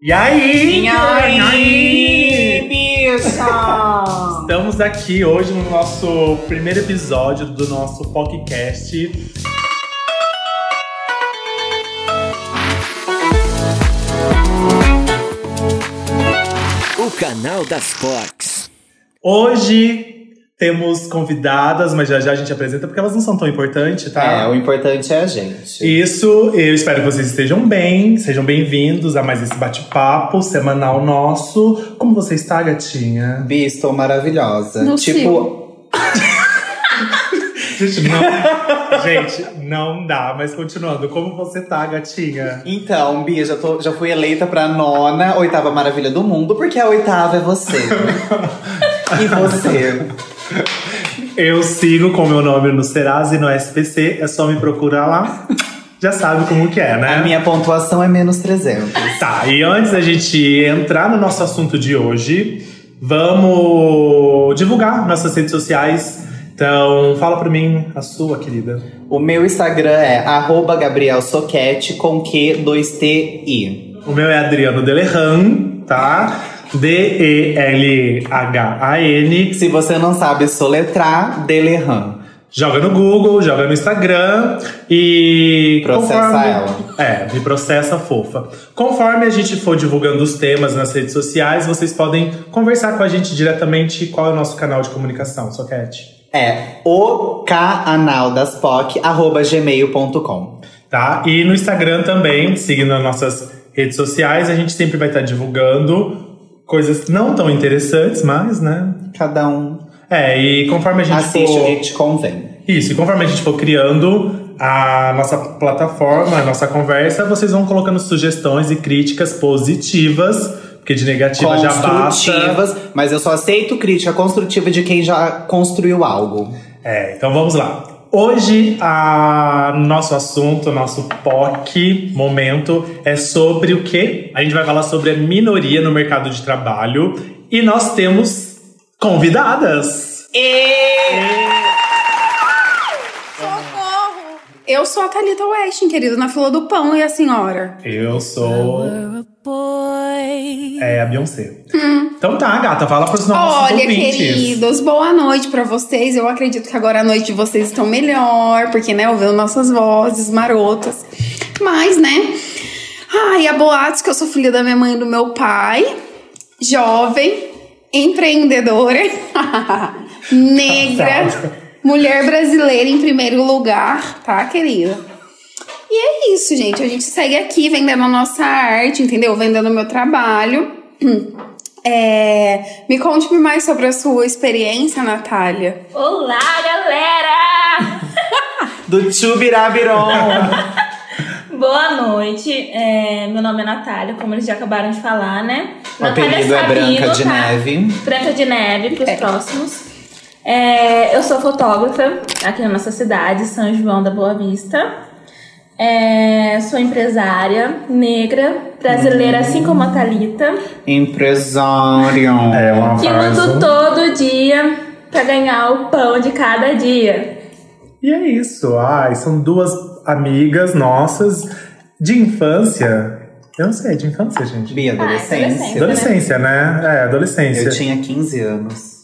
E aí? E aí, bicha? Estamos aqui hoje no nosso primeiro episódio do nosso podcast. O canal das Fox. Hoje temos convidadas, mas já já a gente apresenta porque elas não são tão importantes, tá? É, o importante é a gente. Isso, eu espero que vocês estejam bem, sejam bem-vindos a mais esse bate-papo semanal nosso. Como você está, gatinha? Bi, estou maravilhosa. Não tipo, Gente, não, gente, não dá, mas continuando, como você tá, gatinha? então, Bi, já, tô, já fui eleita pra nona, oitava maravilha do mundo, porque a oitava é você. e você? Eu sigo com meu nome no Serasa e no SPC, é só me procurar lá. Já sabe como que é, né? A minha pontuação é menos 300. Tá, e antes da gente entrar no nosso assunto de hoje, vamos divulgar nossas redes sociais. Então, fala pra mim a sua, querida. O meu Instagram é arroba Gabriel Soquete com Q 2TI. O meu é Adriano Delehan, tá? D-E-L-H-A-N. Se você não sabe soletrar, Delehan. Joga no Google, joga no Instagram e. Processa ela. É, me processa fofa. Conforme a gente for divulgando os temas nas redes sociais, vocês podem conversar com a gente diretamente qual é o nosso canal de comunicação, Soquete. É o canal das POC, arroba gmail.com. Tá? E no Instagram também, seguindo as nossas redes sociais, a gente sempre vai estar divulgando coisas não tão interessantes, mas, né? Cada um É, e conforme a gente assiste for. o que te convém. Isso, e conforme a gente for criando a nossa plataforma, a nossa conversa, vocês vão colocando sugestões e críticas positivas, porque de negativa já basta. construtivas, mas eu só aceito crítica construtiva de quem já construiu algo. É, então vamos lá. Hoje, a nosso assunto, nosso POC momento é sobre o quê? A gente vai falar sobre a minoria no mercado de trabalho e nós temos convidadas. Socorro! Eu sou a Thalita Westin, querido, na fila do pão e a senhora. Eu sou é a Beyoncé. Então tá, gata, fala pros nossos Olha, ouvintes. queridos, boa noite pra vocês. Eu acredito que agora a noite de vocês estão melhor, porque, né, ouvindo nossas vozes marotas. Mas, né, ai, há boatos que eu sou filha da minha mãe e do meu pai, jovem, empreendedora, negra. Mulher brasileira em primeiro lugar, tá, querida? E é isso, gente. A gente segue aqui vendendo a nossa arte, entendeu? Vendendo o meu trabalho. É, Me conte mais sobre a sua experiência, Natália. Olá, galera! Do Chubirabiron. Boa noite. É, meu nome é Natália, como eles já acabaram de falar, né? O apelido é Branca de Neve. Branca de Neve, pros próximos. É, eu sou fotógrafa aqui na nossa cidade, São João da Boa Vista. É, sou empresária, negra, brasileira, assim como a Thalita. Empresário. É uma Que frase. luto todo dia pra ganhar o pão de cada dia. E é isso. Ai, são duas amigas nossas de infância. Eu não sei, é de infância, gente. Bia, adolescência. adolescência. Adolescência, né? É, adolescência. Eu tinha 15 anos.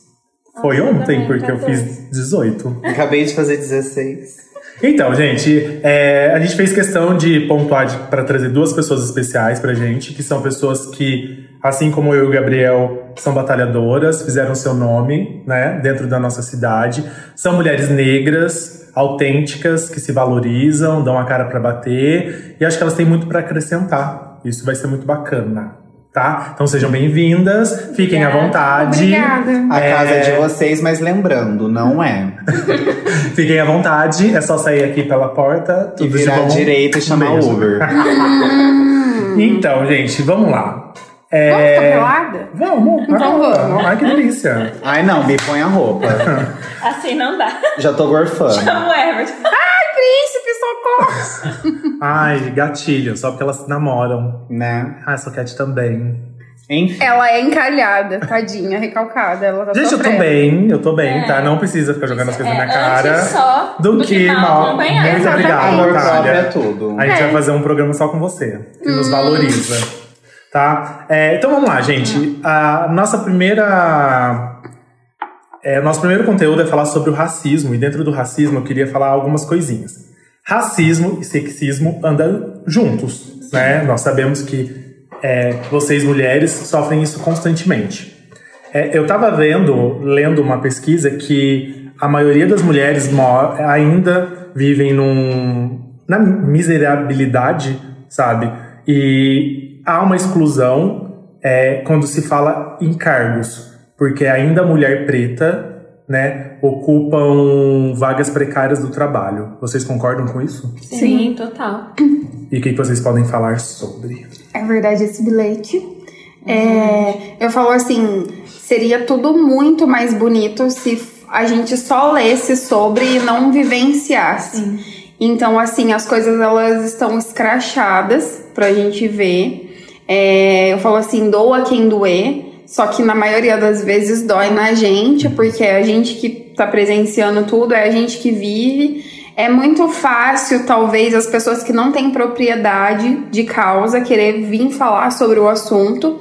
Foi Eu ontem, também, porque eu 14. fiz 18. Acabei de fazer 16. Então, gente, é, a gente fez questão de pontuar para trazer duas pessoas especiais pra gente, que são pessoas que, assim como eu e o Gabriel, são batalhadoras, fizeram seu nome, né, dentro da nossa cidade. São mulheres negras, autênticas, que se valorizam, dão a cara pra bater, e acho que elas têm muito pra acrescentar. Isso vai ser muito bacana, tá? Então sejam bem-vindas, fiquem à Obrigada. vontade. Obrigada. A É. casa é de vocês, mas lembrando, não é. Fiquem à vontade, é só sair aqui pela porta, E tudo de virar bom. à direita e chamar beijo. Uber. Então, gente, vamos lá. É... Vamos ficar pelada? Vamos, Então ah, vamos. Ai, que delícia. Ai, não, Bi, põe a roupa. Assim não dá. Já tô gorfando. Chama o Everton. Socorro! Ai, gatilho, só porque elas namoram. Né? Ai, Soquete também. Enfim. Ela é encalhada, tadinha, recalcada. Ela tá Gente, eu tô sofrendo. bem, eu tô bem, É. tá? Não precisa ficar jogando as coisas É, na minha cara. só do, que mal. acompanhar. Muito Exatamente. obrigado, Amor próprio é Natália. tudo. A gente É. vai fazer um programa só com você, que nos valoriza. Tá? É, então vamos lá, gente. A nossa primeira. É, nosso primeiro conteúdo é falar sobre o racismo, e dentro do racismo eu queria falar algumas coisinhas. Racismo e sexismo andam juntos, né? Nós sabemos que é, vocês mulheres sofrem isso constantemente. É, eu estava vendo, lendo uma pesquisa que a maioria das mulheres ainda vivem num, na miserabilidade, sabe? E há uma exclusão é, quando se fala em cargos, porque ainda a mulher preta, né, ocupam vagas precárias do trabalho. Vocês concordam com isso? Sim, total. E o que vocês podem falar sobre? É verdade esse bilhete. É, eu falo assim, seria tudo muito mais bonito se a gente só lesse sobre e não vivenciasse. Então, assim, as coisas elas estão escrachadas pra gente ver. É, eu falo assim, doa quem doer. Só que na maioria das vezes dói na gente, porque é a gente que tá presenciando tudo, é a gente que vive. É muito fácil, talvez, as pessoas que não têm propriedade de causa querer vir falar sobre o assunto.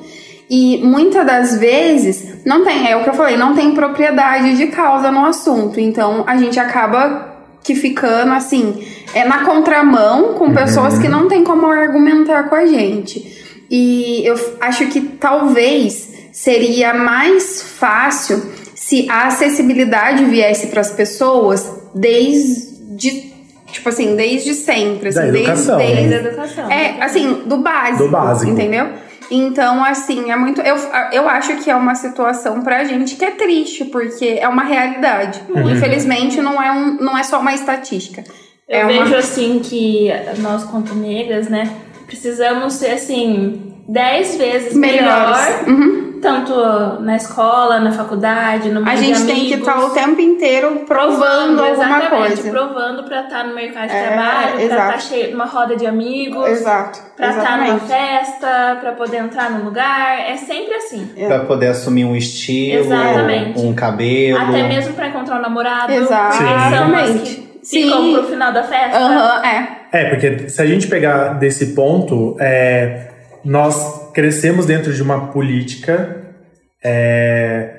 E muitas das vezes não tem, é o que eu falei, não tem propriedade de causa no assunto. Então a gente acaba que ficando assim, é na contramão com pessoas que não tem como argumentar com a gente. E eu acho que talvez seria mais fácil se a acessibilidade viesse para as pessoas desde tipo assim, desde sempre, assim, Da desde, educação, né? desde Da educação. é, assim, do básico. Do básico. Entendeu? Então, assim, é muito. Eu, eu acho que é uma situação pra gente que é triste, porque é uma realidade. Uhum. Infelizmente, não é, um, não é só uma estatística. Eu é vejo uma. assim que nós, quanto negras, né, precisamos ser assim, dez vezes Melhores. melhor, Uhum. Tanto na escola, na faculdade, no A meio de gente tem que estar o tempo inteiro provando alguma exatamente, coisa. provando pra estar no mercado de É, trabalho, pra exato. estar cheio numa roda de amigos, Exato. pra estar numa exatamente. festa, pra poder entrar no lugar. É sempre assim. Pra poder assumir um estilo, Exatamente. um cabelo. Até mesmo pra encontrar um namorado. Exato. Exatamente. Sim. ficam pro final da festa. Aham, é. É, porque se a gente pegar desse ponto, é, nós crescemos dentro de uma política é,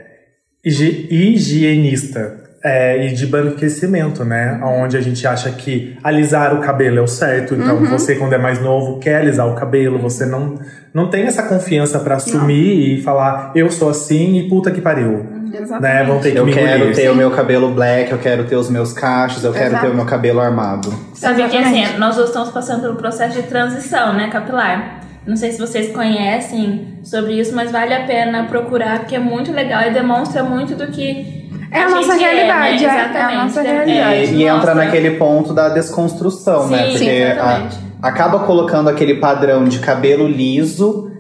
higi- higienista é, e de banquecimento, né? Onde a gente acha que alisar o cabelo é o certo. Então, Uhum. você, quando é mais novo, quer alisar o cabelo, você não, não tem essa confiança pra assumir e falar, eu sou assim e puta que pariu. Exatamente. Né? Vão ter que Eu me quero engolir. ter o meu cabelo black, eu quero ter os meus cachos, eu quero Exato. ter o meu cabelo armado. Sabe que assim, nós estamos passando pelo processo de transição, né, capilar. Não sei se vocês conhecem sobre isso, mas vale a pena procurar, porque é muito legal e demonstra muito do que É a nossa gente realidade, né? é, é a Exatamente. nossa É, realidade. É, e entra naquele ponto da desconstrução, né? Sim, Porque sim, a- exatamente. acaba colocando aquele padrão de cabelo liso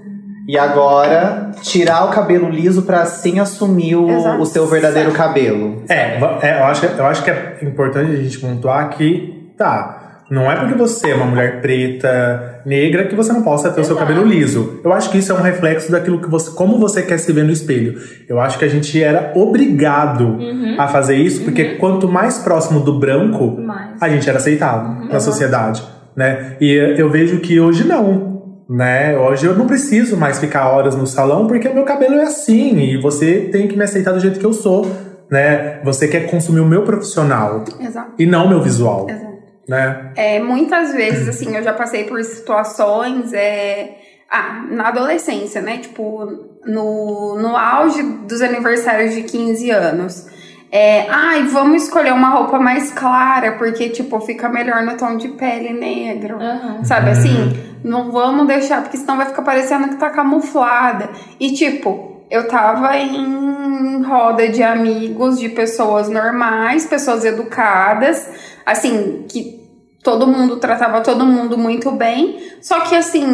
e agora tirar o cabelo liso pra assim assumir o, Exato. o seu verdadeiro cabelo. É, é, eu, acho, eu acho que é importante a gente pontuar que, tá, não é porque você é uma mulher preta, negra, que você não possa ter o seu Exato. cabelo liso. Eu acho que isso é um reflexo daquilo que você, como você quer se ver no espelho. Eu acho que a gente era obrigado Uhum. a fazer isso, porque quanto mais próximo do branco, Mais. a gente era aceitado na sociedade, né? E eu vejo que hoje não. Né? Hoje eu não preciso mais ficar horas no salão porque o meu cabelo é assim e você tem que me aceitar do jeito que eu sou, né? Você quer consumir o meu profissional Exato. e não o meu visual, Exato. Né? É, muitas vezes, assim, eu já passei por situações. É... Ah, na adolescência, né? Tipo, no, no auge dos aniversários de 15 anos. É, ai, vamos escolher uma roupa mais clara, porque, tipo, fica melhor no tom de pele negro. Aham. Sabe assim? Não vamos deixar, porque senão vai ficar parecendo que tá camuflada. E, tipo, eu tava em roda de amigos, de pessoas normais, pessoas educadas, assim, que todo mundo tratava todo mundo muito bem. Só que, assim,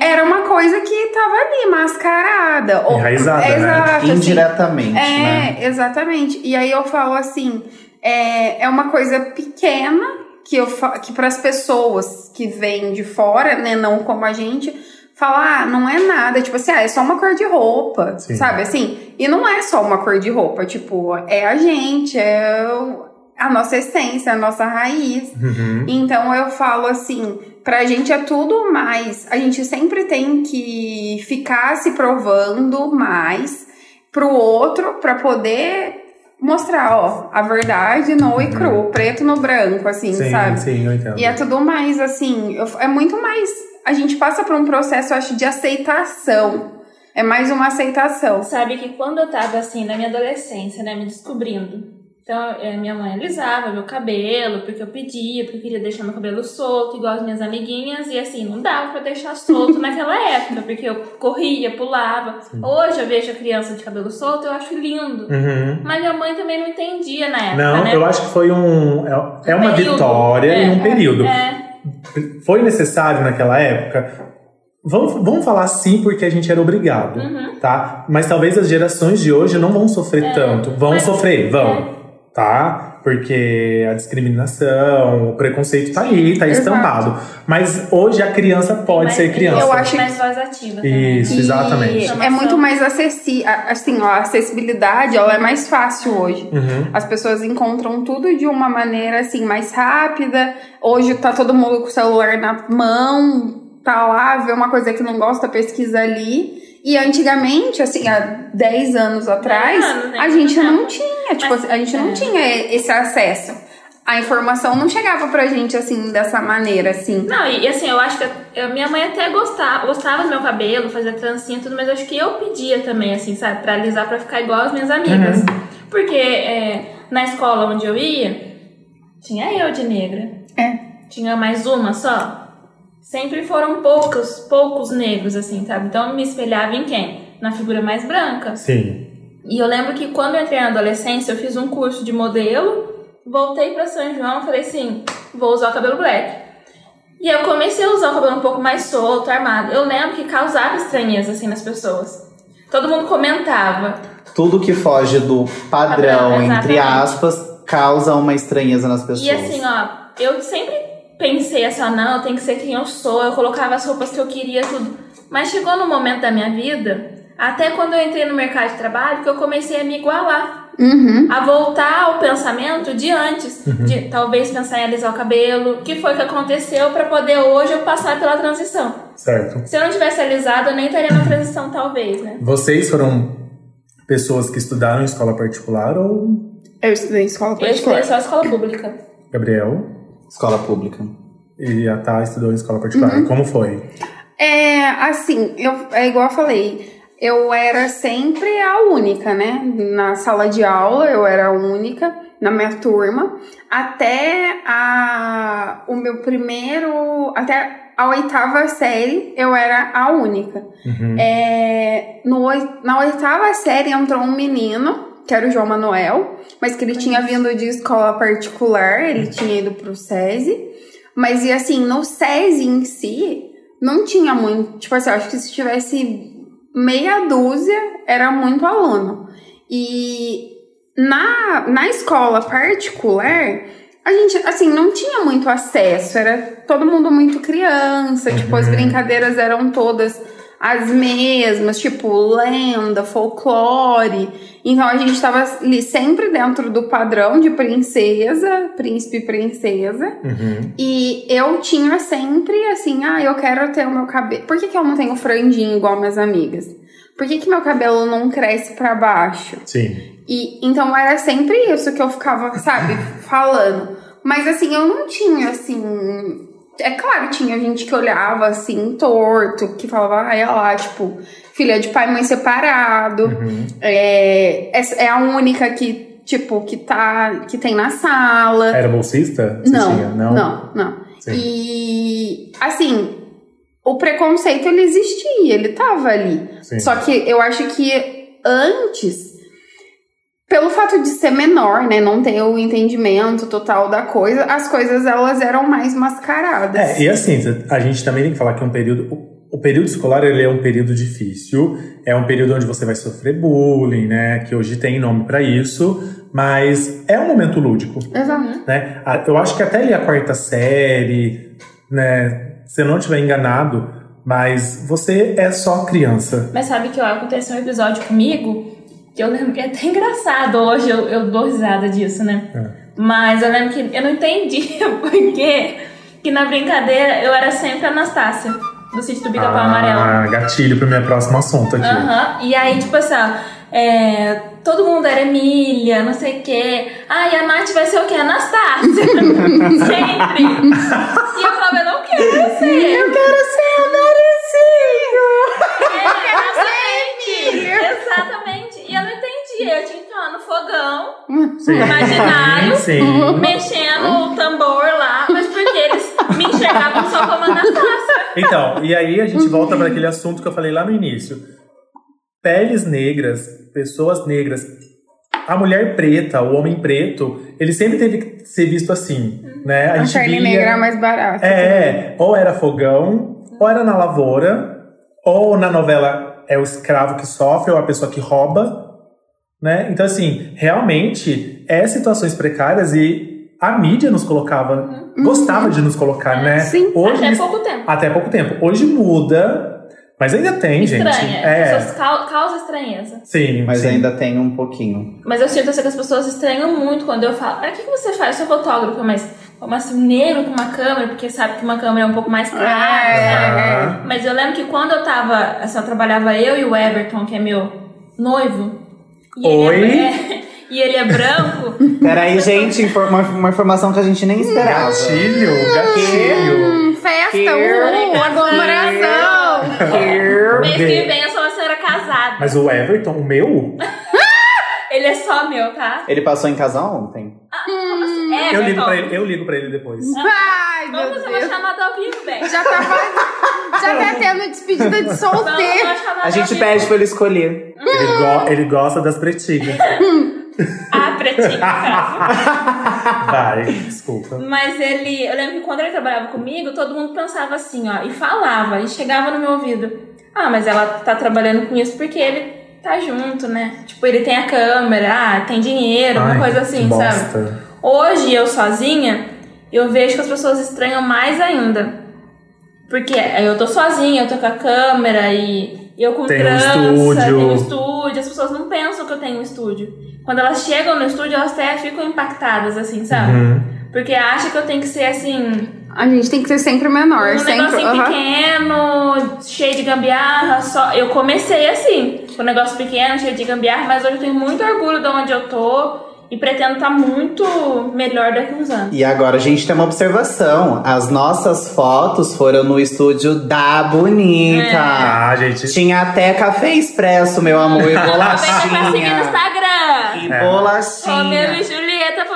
era uma coisa que tava ali, mascarada. Ou- Enraizada, né? Exato, assim. Indiretamente, É, né? exatamente. E aí eu falo assim, é, é uma coisa pequena que eu que para as pessoas que vêm de fora, né, não como a gente, falar, ah, não é nada, tipo assim, ah, é só uma cor de roupa, Sim. sabe assim? E não é só uma cor de roupa, tipo, é a gente, é a nossa essência, a nossa raiz. Uhum. Então eu falo assim, pra gente é tudo mais. A gente sempre tem que ficar se provando mais pro outro pra poder mostrar, ó, a verdade no e cru, preto no branco, assim, Uhum. Sim, sabe? sim, eu entendo. E é tudo mais assim, eu- é muito mais. A gente passa por um processo, eu acho, de aceitação. É mais uma aceitação. Sabe que quando eu tava assim, na minha adolescência, né, me descobrindo. Então, eh, minha mãe alisava meu cabelo, porque eu pedia, porque eu queria deixar meu cabelo solto, igual as minhas amiguinhas, e assim, não dava pra deixar solto naquela época, porque eu corria, pulava. Hoje eu vejo a criança de cabelo solto, eu acho lindo. Uhum. Mas minha mãe também não entendia na época, Não, né? eu acho que foi um. é- É uma Período. vitória É, em um é, período. É, Foi necessário naquela época? Vamos, vamos falar sim porque a gente era obrigado, Uhum. tá? Mas talvez as gerações de hoje não vão sofrer tanto. Vão É. mas- sofrer, vão, é. Tá? Porque a discriminação, o preconceito tá aí, tá Exato. estampado. Mas hoje a criança pode mas ser criança. Eu acho mais voz ativa também. Isso, E exatamente. é muito mais acessível. Assim, ó, a acessibilidade ela é mais fácil hoje. Uhum. As pessoas encontram tudo de uma maneira assim mais rápida. Hoje tá todo mundo com o celular na mão, tá lá, vê uma coisa que não gosta, pesquisa ali. E antigamente, assim, há 10 anos atrás, anos, né? a gente Não. não tinha, tipo, Mas- a gente não é. tinha esse acesso. A informação não chegava pra gente assim, dessa maneira, assim. Não, e, assim, eu acho que eu- minha mãe até gostava, gostava do meu cabelo, fazia trancinha e tudo, mas eu acho que eu pedia também, assim, sabe, pra alisar pra ficar igual as minhas amigas. Uhum. Porque é, na escola onde eu ia, tinha eu de negra. É. Tinha mais uma só. Sempre foram poucos, poucos negros, assim, sabe? Então eu me espelhava em quem? Na figura mais branca. Sim. E eu lembro que quando eu entrei na adolescência, eu fiz um curso de modelo, voltei pra São João e falei assim, vou usar o cabelo black. E eu comecei a usar o cabelo um pouco mais solto, armado. Eu lembro que causava estranheza, assim, nas pessoas. Todo mundo comentava. Tudo que foge do padrão, Padrão, entre aspas, causa uma estranheza nas pessoas. E assim, ó, eu sempre pensei assim, não, eu tenho que ser quem eu sou, eu colocava as roupas que eu queria, tudo. Mas chegou no momento da minha vida, até quando eu entrei no mercado de trabalho, que eu comecei a me igualar. Uhum. a voltar ao pensamento de antes, de talvez pensar em alisar o cabelo, que foi o que aconteceu para poder hoje eu passar pela transição. Certo. Se eu não tivesse alisado, eu nem estaria na transição, talvez, né? Vocês foram pessoas que estudaram em escola particular ou Eu estudei em escola Eu estudei particular. só escola pública. Gabriel? Escola pública. E a Tá estudou em escola particular. Uhum. Como foi? É, assim, eu, é igual eu falei, eu era sempre a única, né? Na sala de aula eu era a única, na minha turma, até a, o meu primeiro, até a oitava série eu era a única. Uhum. É, no, na oitava série entrou um menino, que era o João Manuel, mas que ele tinha vindo de escola particular, ele tinha ido pro SESI. Mas e assim, no SESI em si, não tinha muito. Tipo assim, eu acho que se tivesse meia dúzia, era muito aluno. E na, na escola particular, a gente, assim, não tinha muito acesso. Era todo mundo muito criança. Tipo, as brincadeiras eram todas as mesmas, tipo, lenda, folclore. Então a gente tava ali sempre dentro do padrão de princesa, príncipe e princesa. Uhum. E eu tinha sempre assim, ah, eu quero ter o meu cabelo. Por que, que eu não tenho franjinho igual minhas amigas? Por que, que meu cabelo não cresce pra baixo? Sim. E então era sempre isso que eu ficava, sabe, falando. Mas assim, eu não tinha assim. É claro, tinha gente que olhava assim, torto, que falava, ah, olha lá, tipo, filha de pai e mãe separado. Uhum. É, é é a única que, tipo, que tá. que tem na sala. Era bolsista? Não, tinha? não, não, não. Sim. E assim, o preconceito ele existia, ele tava ali. Sim. Só que eu acho que antes, pelo fato de ser menor, né, não ter o entendimento total da coisa, as coisas elas eram mais mascaradas. É, e assim, a gente também tem que falar que é um período. o- período escolar ele é um período difícil, é um período onde você vai sofrer bullying, né? Que hoje tem nome pra isso, mas é um momento lúdico, Exato. né? Eu acho que até ali a quarta série, né? Se eu não estiver enganado, mas você é só criança. Mas sabe que ó, aconteceu um episódio comigo que eu lembro que é até engraçado. Hoje eu, eu dou risada disso, né? É. Mas eu lembro que eu não entendi por quê que na brincadeira eu era sempre a Anastácia, do sítio do Bica-Pau Amarelo. Ah, gatilho pro meu próximo assunto aqui. Aham. E aí, tipo assim, ó, é, todo mundo era Emília, não sei o quê. Ah, e a Nath vai ser o quê? Anastácia. Sempre. E eu falava, eu não quero ser. Eu quero ser Exatamente. Exatamente. E eu não entendia. Eu tinha que entrar no fogão, Sim. imaginário, Sim. mexendo o tambor lá, mas porque eles me enxergavam só como Anastácia. Então, e aí a gente volta para aquele assunto que eu falei lá no início. Peles negras, pessoas negras, a mulher preta, o homem preto, ele sempre teve que ser visto assim, né? A carne via- negra é mais barata. É, ou era fogão, ou era na lavoura, ou na novela é o escravo que sofre, ou a pessoa que rouba, né? Então, assim, realmente é situações precárias e a mídia nos colocava, gostava de nos colocar, né? Sim. Hoje Até eles- pouco tempo. até pouco tempo. Hoje muda, mas ainda tem, gente. Estranha. É, As pessoas cau- causam estranheza. sim, Mas sim. ainda tem um pouquinho. Mas eu sinto assim, que as pessoas estranham muito quando eu falo, ah, o que, que você faz? Eu sou fotógrafo, mas como assim, negro com uma câmera, porque sabe que uma câmera é um pouco mais cara. Aham. Mas eu lembro que quando eu tava, assim, eu trabalhava eu e o Everton, que é meu noivo. E Oi? Ele é, e ele é branco. Peraí, gente, uma, uma informação que a gente nem esperava. Gatilho, gatilho. Hum, festa, uh, aglomeração. mês que vem eu sou uma senhora casada. Mas o Everton, o meu, Ele é só meu, tá? Ele passou em casa ontem? Assim? É, eu ligo pra ele, eu ligo pra ele depois. Ai, Vamos fazer uma chamada ao vivo, bem. Já tava, já tá tendo despedida de solteiro. A gente pede pra ele escolher. Ele, go- ele gosta das pretinhas. Ah, caso. Vai, desculpa. Mas ele, eu lembro que quando ele trabalhava comigo, todo mundo pensava assim, ó, e falava, e chegava no meu ouvido. Ah, mas ela tá trabalhando com isso porque ele tá junto, né? Tipo, ele tem a câmera, ah, tem dinheiro, uma Ai, coisa que assim, sabe? Hoje, eu sozinha, eu vejo que as pessoas estranham mais ainda. Porque eu tô sozinha, eu tô com a câmera e eu com Tem um trança, estúdio. tenho estúdio, as pessoas não pensam que eu tenho um estúdio. Quando elas chegam no estúdio, elas até ficam impactadas, assim, sabe? Uhum. Porque acha que eu tenho que ser assim, A gente tem que ser sempre menor, um sempre. negocinho aham. pequeno, cheio de gambiarra, só. Eu comecei assim, com um negócio pequeno, cheio de gambiarra, mas hoje eu tenho muito orgulho de onde eu tô e pretendo estar muito melhor daqui a uns anos. E agora a gente tem uma observação. As nossas fotos foram no estúdio da Bonita. Ah, gente. Tinha até café expresso, meu amor, e Vem pra seguir no bolachinha. Instagram. E É. Bolachinha. e Julieta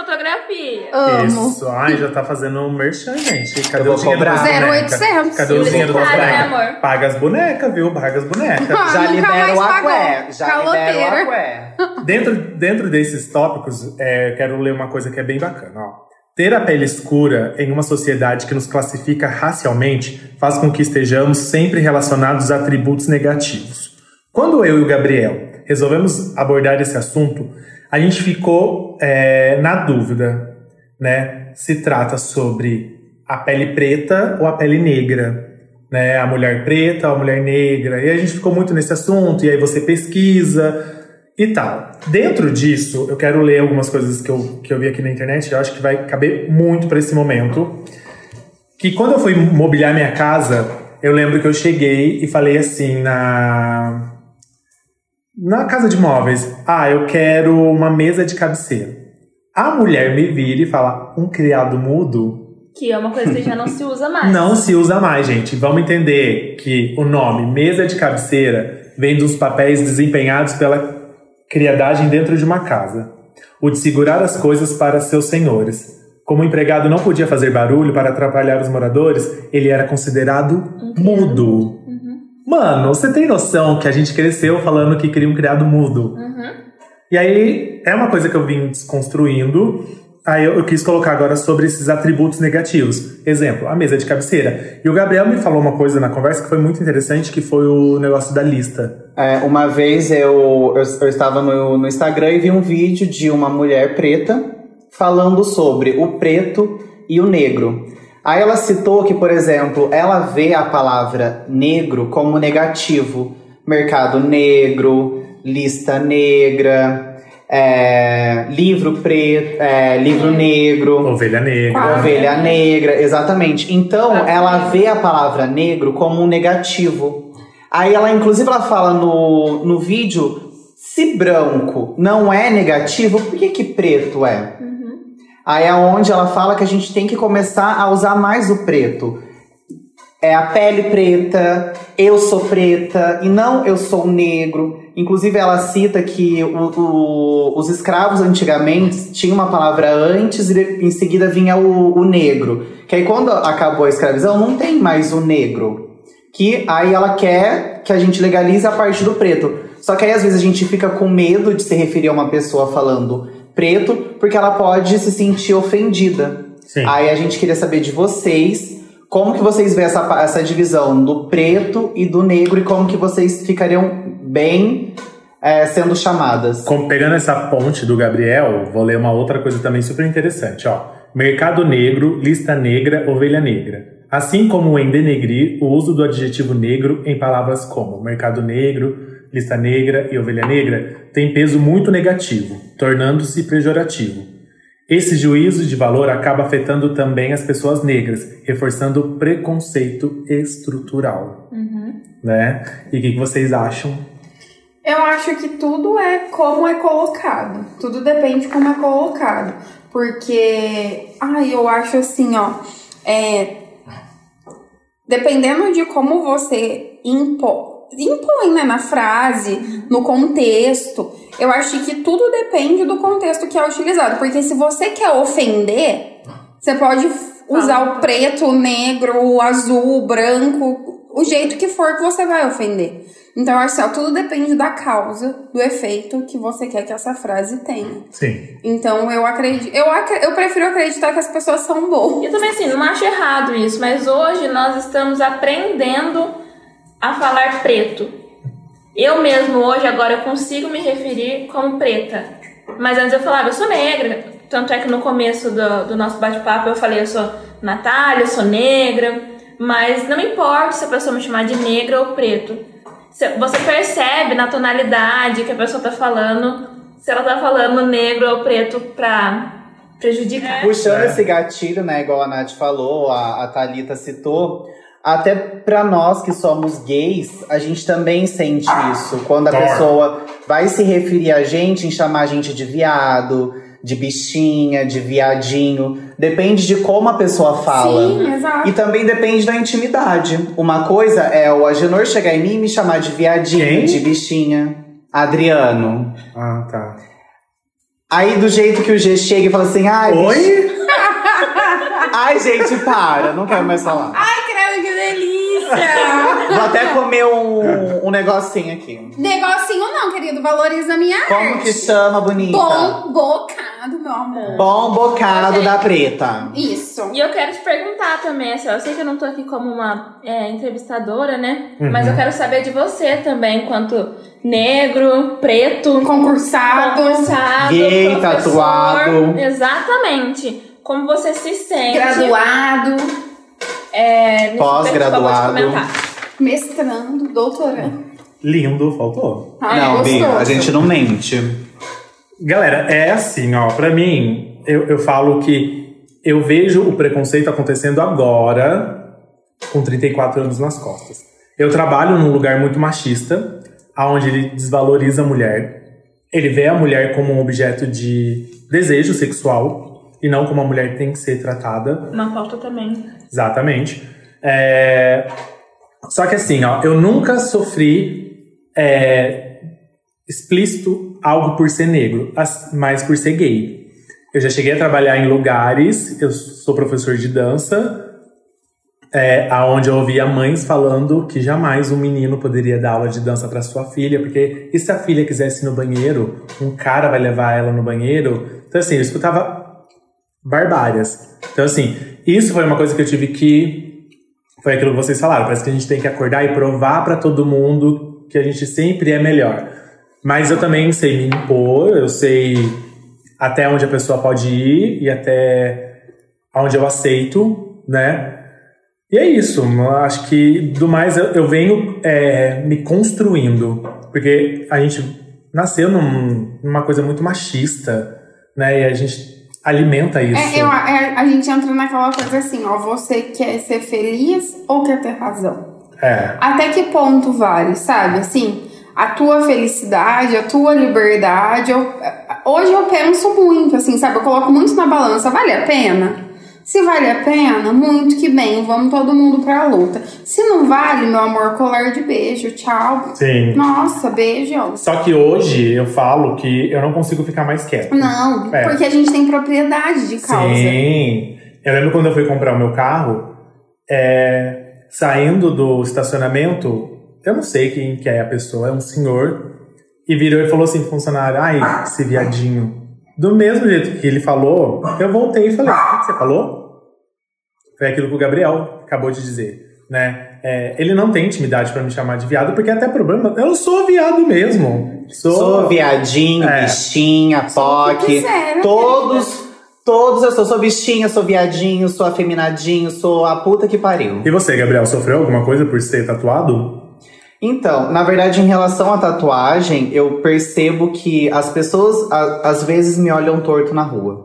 Fotografia. Amo. Isso. Ai, já tá fazendo um merchan, gente. Cadê Eu o vou dinheiro das cobrar. bonecas? 0800. Cadê o dinheiro das né, bonecas? amor? Paga as bonecas, viu? Paga as bonecas. Ah, Já libera pagou. aqué. Já libera o aqué. Dentro, dentro desses tópicos, é, quero ler uma coisa que é bem bacana. Ó. Ter a pele escura em uma sociedade que nos classifica racialmente faz com que estejamos sempre relacionados a atributos negativos. Quando eu e o Gabriel resolvemos abordar esse assunto, a gente ficou é, na dúvida, né? Se trata sobre a pele preta ou a pele negra, né? A mulher preta ou a mulher negra. E a gente ficou muito nesse assunto, e aí você pesquisa e tal. Dentro disso, eu quero ler algumas coisas que eu, que eu vi aqui na internet, eu acho que vai caber muito para esse momento. Que quando eu fui mobiliar minha casa, eu lembro que eu cheguei e falei assim na na casa de móveis, ah, eu quero uma mesa de cabeceira. A mulher me vira e fala, um criado mudo Que é uma coisa que já não se usa mais. não se usa mais, gente. Vamos entender que o nome mesa de cabeceira vem dos papéis desempenhados pela criadagem dentro de uma casa. O de segurar as coisas para seus senhores. Como o empregado não podia fazer barulho para atrapalhar os moradores, ele era considerado mudo. Mano, você tem noção que a gente cresceu falando que queria um criado mudo? E aí, é uma coisa que eu vim desconstruindo. Aí eu, eu quis colocar agora sobre esses atributos negativos. Exemplo, a mesa de cabeceira. E o Gabriel me falou uma coisa na conversa que foi muito interessante, que foi o negócio da lista. É, uma vez eu, eu, eu estava no, no Instagram e vi um vídeo de uma mulher preta falando sobre o preto e o negro. Aí ela citou que, por exemplo, ela vê a palavra negro como negativo. Mercado negro, lista negra. é, livro preto, é, livro negro. Ovelha negra. Ovelha negra, exatamente. Então, ela vê a palavra negro como um negativo. Aí ela, inclusive, ela fala no, no vídeo: se branco não é negativo, por que, que preto é? Aí é onde ela fala que a gente tem que começar a usar mais o preto. É a pele preta, eu sou preta, e não eu sou negro. Inclusive, ela cita que o- o- os escravos antigamente tinham uma palavra antes e em seguida vinha o, o negro. Que aí, quando acabou a escravidão, não tem mais o negro. Que aí ela quer que a gente legalize a parte do preto. Só que aí, às vezes, a gente fica com medo de se referir a uma pessoa falando preto, porque ela pode se sentir ofendida. Sim. Aí a gente queria saber de vocês como que vocês veem essa, essa divisão do preto e do negro e como que vocês ficariam bem é, sendo chamadas. Com- pegando essa ponte do Gabriel, vou ler uma outra coisa também super interessante, ó. Mercado negro, lista negra, ovelha negra. Assim como em denegrir, o uso do adjetivo negro em palavras como mercado negro, lista negra e ovelha negra tem peso muito negativo, tornando-se pejorativo. Esse juízo de valor acaba afetando também as pessoas negras, reforçando o preconceito estrutural. Né? E o que que vocês acham Eu acho que tudo é como é colocado. Tudo depende de como é colocado. Porque, ai, eu acho assim, ó. É, dependendo de como você impõe, impõe né, na frase, no contexto, eu acho que tudo depende do contexto que é utilizado. Porque se você quer ofender, você pode usar o preto, o negro, o azul, o branco, o jeito que for que você vai ofender. Então, eu acho que ó, tudo depende da causa, do efeito que você quer que essa frase tenha. Sim. Então, eu acredito. Eu, acre- eu prefiro acreditar que as pessoas são boas. E também assim, não acho errado isso, mas hoje nós estamos aprendendo a falar preto. Eu mesmo hoje, agora, eu consigo me referir como preta. Mas antes eu falava, eu sou negra. Tanto é que no começo do, do nosso bate-papo eu falei, eu sou Natália, eu sou negra. Mas não importa se a pessoa me chamar de negra ou preto. Você você percebe na tonalidade que a pessoa tá falando, se ela tá falando negro ou preto pra prejudicar. Puxando É. esse gatilho, né, igual a Nath falou, a, a Thalita citou, até pra nós que somos gays, a gente também sente isso. Quando a pessoa vai se referir a gente, em chamar a gente de viado, de bichinha, de viadinho. Depende de como a pessoa fala. Sim, exato. E também depende da intimidade. Uma coisa é o Agenor chegar em mim e me chamar de viadinho, Quem? de bichinha. Adriano. Ah, tá. Aí do jeito que o G chega e fala assim, ai, Oi? Ai, gente, para, não quero mais falar. Vou até comer um, um negocinho aqui. Negocinho não, querido. Valoriza a minha Como arte. que chama, bonita? Bom bocado, meu amor. Bom bocado da preta. Isso. E eu quero te perguntar também, assim, ó, eu sei que eu não tô aqui como uma é, entrevistadora, né? Mas eu quero saber de você também, enquanto negro, preto, Concursado. concursado, Gay, professor. tatuado. Exatamente. Como você se sente. Graduado. É, Pós-graduado. Mestrando. Doutorando. Lindo, faltou. Ai, não, Bi, gostoso. a gente não mente. Galera, é assim, ó. Pra mim, eu, eu falo que eu vejo o preconceito acontecendo agora, com 34 anos nas costas. Eu trabalho num lugar muito machista, onde ele desvaloriza a mulher. Ele vê a mulher como um objeto de desejo sexual e não como a mulher tem que ser tratada Uma pauta também. Exatamente. É, Só que assim, ó, eu nunca sofri é, explícito algo por ser negro, as- mas por ser gay. Eu já cheguei a trabalhar em lugares, eu sou professor de dança, é, aonde eu ouvia mães falando que jamais um menino poderia dar aula de dança para sua filha, porque e se a filha quisesse ir no banheiro, um cara vai levar ela no banheiro? Então assim, eu escutava barbárias. Então assim, isso foi uma coisa que eu tive que foi aquilo que vocês falaram, parece que a gente tem que acordar e provar para todo mundo que a gente sempre é melhor. Mas eu também sei me impor, eu sei até onde a pessoa pode ir e até onde eu aceito, né? E é isso. eu Acho que do mais eu, eu venho é, me construindo. Porque a gente nasceu num- numa coisa muito machista, né? E a gente alimenta isso. É, eu- é, a gente entra naquela coisa assim, ó, você quer ser feliz ou quer ter razão? É. Até que ponto vale, sabe? Assim, a tua felicidade, a tua liberdade. eu- hoje eu penso muito, assim, sabe? Eu coloco muito na balança. Vale a pena? Se vale a pena, muito que bem, vamos todo mundo pra luta. Se não vale, meu amor, colar de beijo, tchau. Sim. Nossa, beijo. Só que hoje eu falo que eu não consigo ficar mais quieto. Não, É. porque a gente tem propriedade de causa. Sim. Eu lembro quando eu fui comprar o meu carro, é, saindo do estacionamento, eu não sei quem que é a pessoa, é um senhor, e virou e falou assim, pro funcionário, ai, esse viadinho. Do mesmo jeito que ele falou, eu voltei e falei, o que você falou? Foi aquilo que o Gabriel acabou de dizer, né? É, ele não tem intimidade pra me chamar de viado, porque até problema, eu sou viado mesmo. Sou, Sou viadinho, É. bichinha, que POC. quiser, né, Todos, todos eu sou. Sou bichinha, sou viadinho, sou afeminadinho, sou a puta que pariu. E você, Gabriel, sofreu alguma coisa por ser tatuado? Então, na verdade, em relação à tatuagem, eu percebo que as pessoas a- às vezes me olham torto na rua.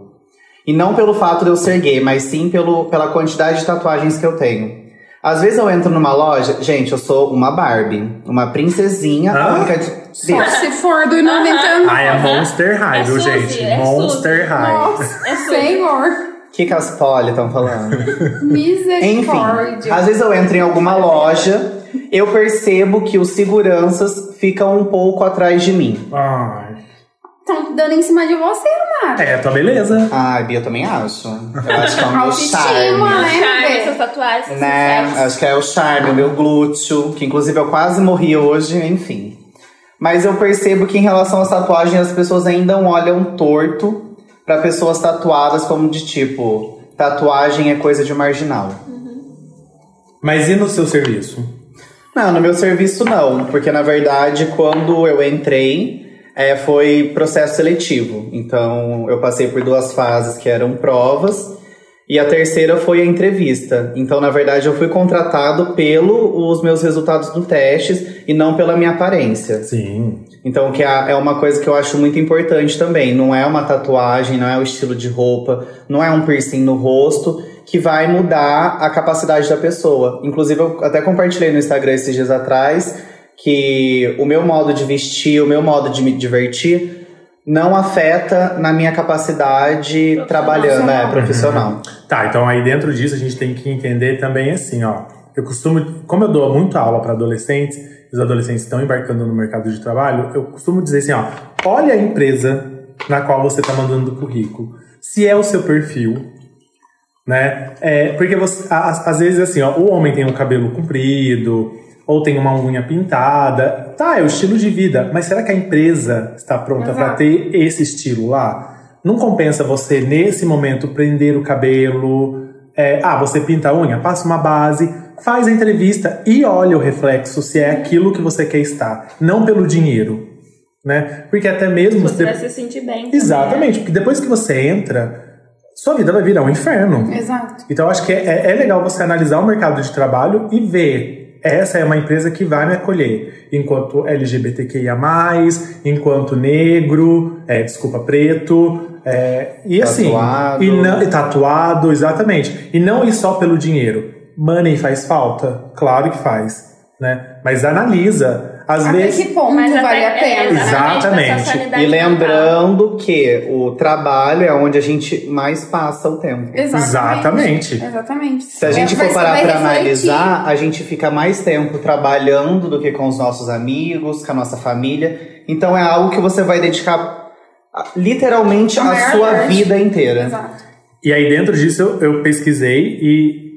E não pelo fato de eu ser gay, mas sim pelo, pela quantidade de tatuagens que eu tenho. Às vezes eu entro numa loja, gente, eu sou uma Barbie, uma princesinha, Ah? única de. Só se for do 99. Ah, é Monster High, É viu, Suzy, gente? é Monster High. Nossa, É senhor. O que, que as poli estão falando? Enfim, Misericórdia. às vezes eu entro em alguma loja, eu percebo que os seguranças ficam um pouco atrás de mim. Ai. Estão dando em cima de você, Mara. É, tua beleza. Ai, Bia, eu também acho. Eu acho que é o meu Autoestima, charme. né? Charme, essas tatuagens, esses Né? Acho que é o charme, o meu glúteo, que inclusive eu quase morri hoje, enfim. Mas eu percebo que em relação às tatuagens, as pessoas ainda olham torto pra pessoas tatuadas como de tipo, tatuagem é coisa de marginal. Mas e no seu serviço? Não, no meu serviço não, porque na verdade quando eu entrei é, foi processo seletivo. Então eu passei por duas fases que eram provas e a terceira foi a entrevista. Então na verdade eu fui contratado pelos meus resultados do testes e não pela minha aparência. Sim. Então que é é uma coisa que eu acho muito importante também. Não é uma tatuagem, não é o estilo de roupa, não é um piercing no rosto que vai mudar a capacidade da pessoa. Inclusive, eu até compartilhei no Instagram esses dias atrás que o meu modo de vestir, o meu modo de me divertir não afeta na minha capacidade trabalhando, né, profissional. Tá, então aí dentro disso a gente tem que entender também assim, ó. Eu costumo, como eu dou muita aula para adolescentes, os adolescentes estão embarcando no mercado de trabalho, eu costumo dizer assim, ó, olha a empresa na qual você está mandando o currículo. Se é o seu perfil, né? É, porque você, a- às vezes assim, ó, o homem tem um cabelo comprido, ou tem uma unha pintada, tá, é o estilo de vida, mas será que a empresa está pronta para ter esse estilo lá? Não compensa você, nesse momento, prender o cabelo. é, ah, você pinta a unha, passa uma base, faz a entrevista e olha o reflexo se é aquilo que você quer estar, não pelo dinheiro. Né? Porque até mesmo. Você de- vai se sentir bem. também, Exatamente, porque depois que você entra, sua vida vai virar um inferno. Exato. Então, eu acho que é, é legal você analisar o mercado de trabalho e ver. Essa é uma empresa que vai me acolher. Enquanto LGBTQIA, enquanto negro, é, desculpa, preto. é, e assim. Tatuado. E, não, e tatuado, exatamente. E não ir só pelo dinheiro. Money faz falta? Claro que faz. Né? Mas analisa. Às Até vezes. que ponto Mas vale a pena? é, Exatamente. E mental. lembrando que o trabalho é onde a gente mais passa o tempo. Exatamente. Exatamente. Se a gente É, for parar refletir. analisar, a gente fica mais tempo trabalhando do que com os nossos amigos, com a nossa família. Então é algo que você vai dedicar ah, literalmente A a sua parte. vida inteira. Exato. E aí, dentro disso, eu, eu pesquisei e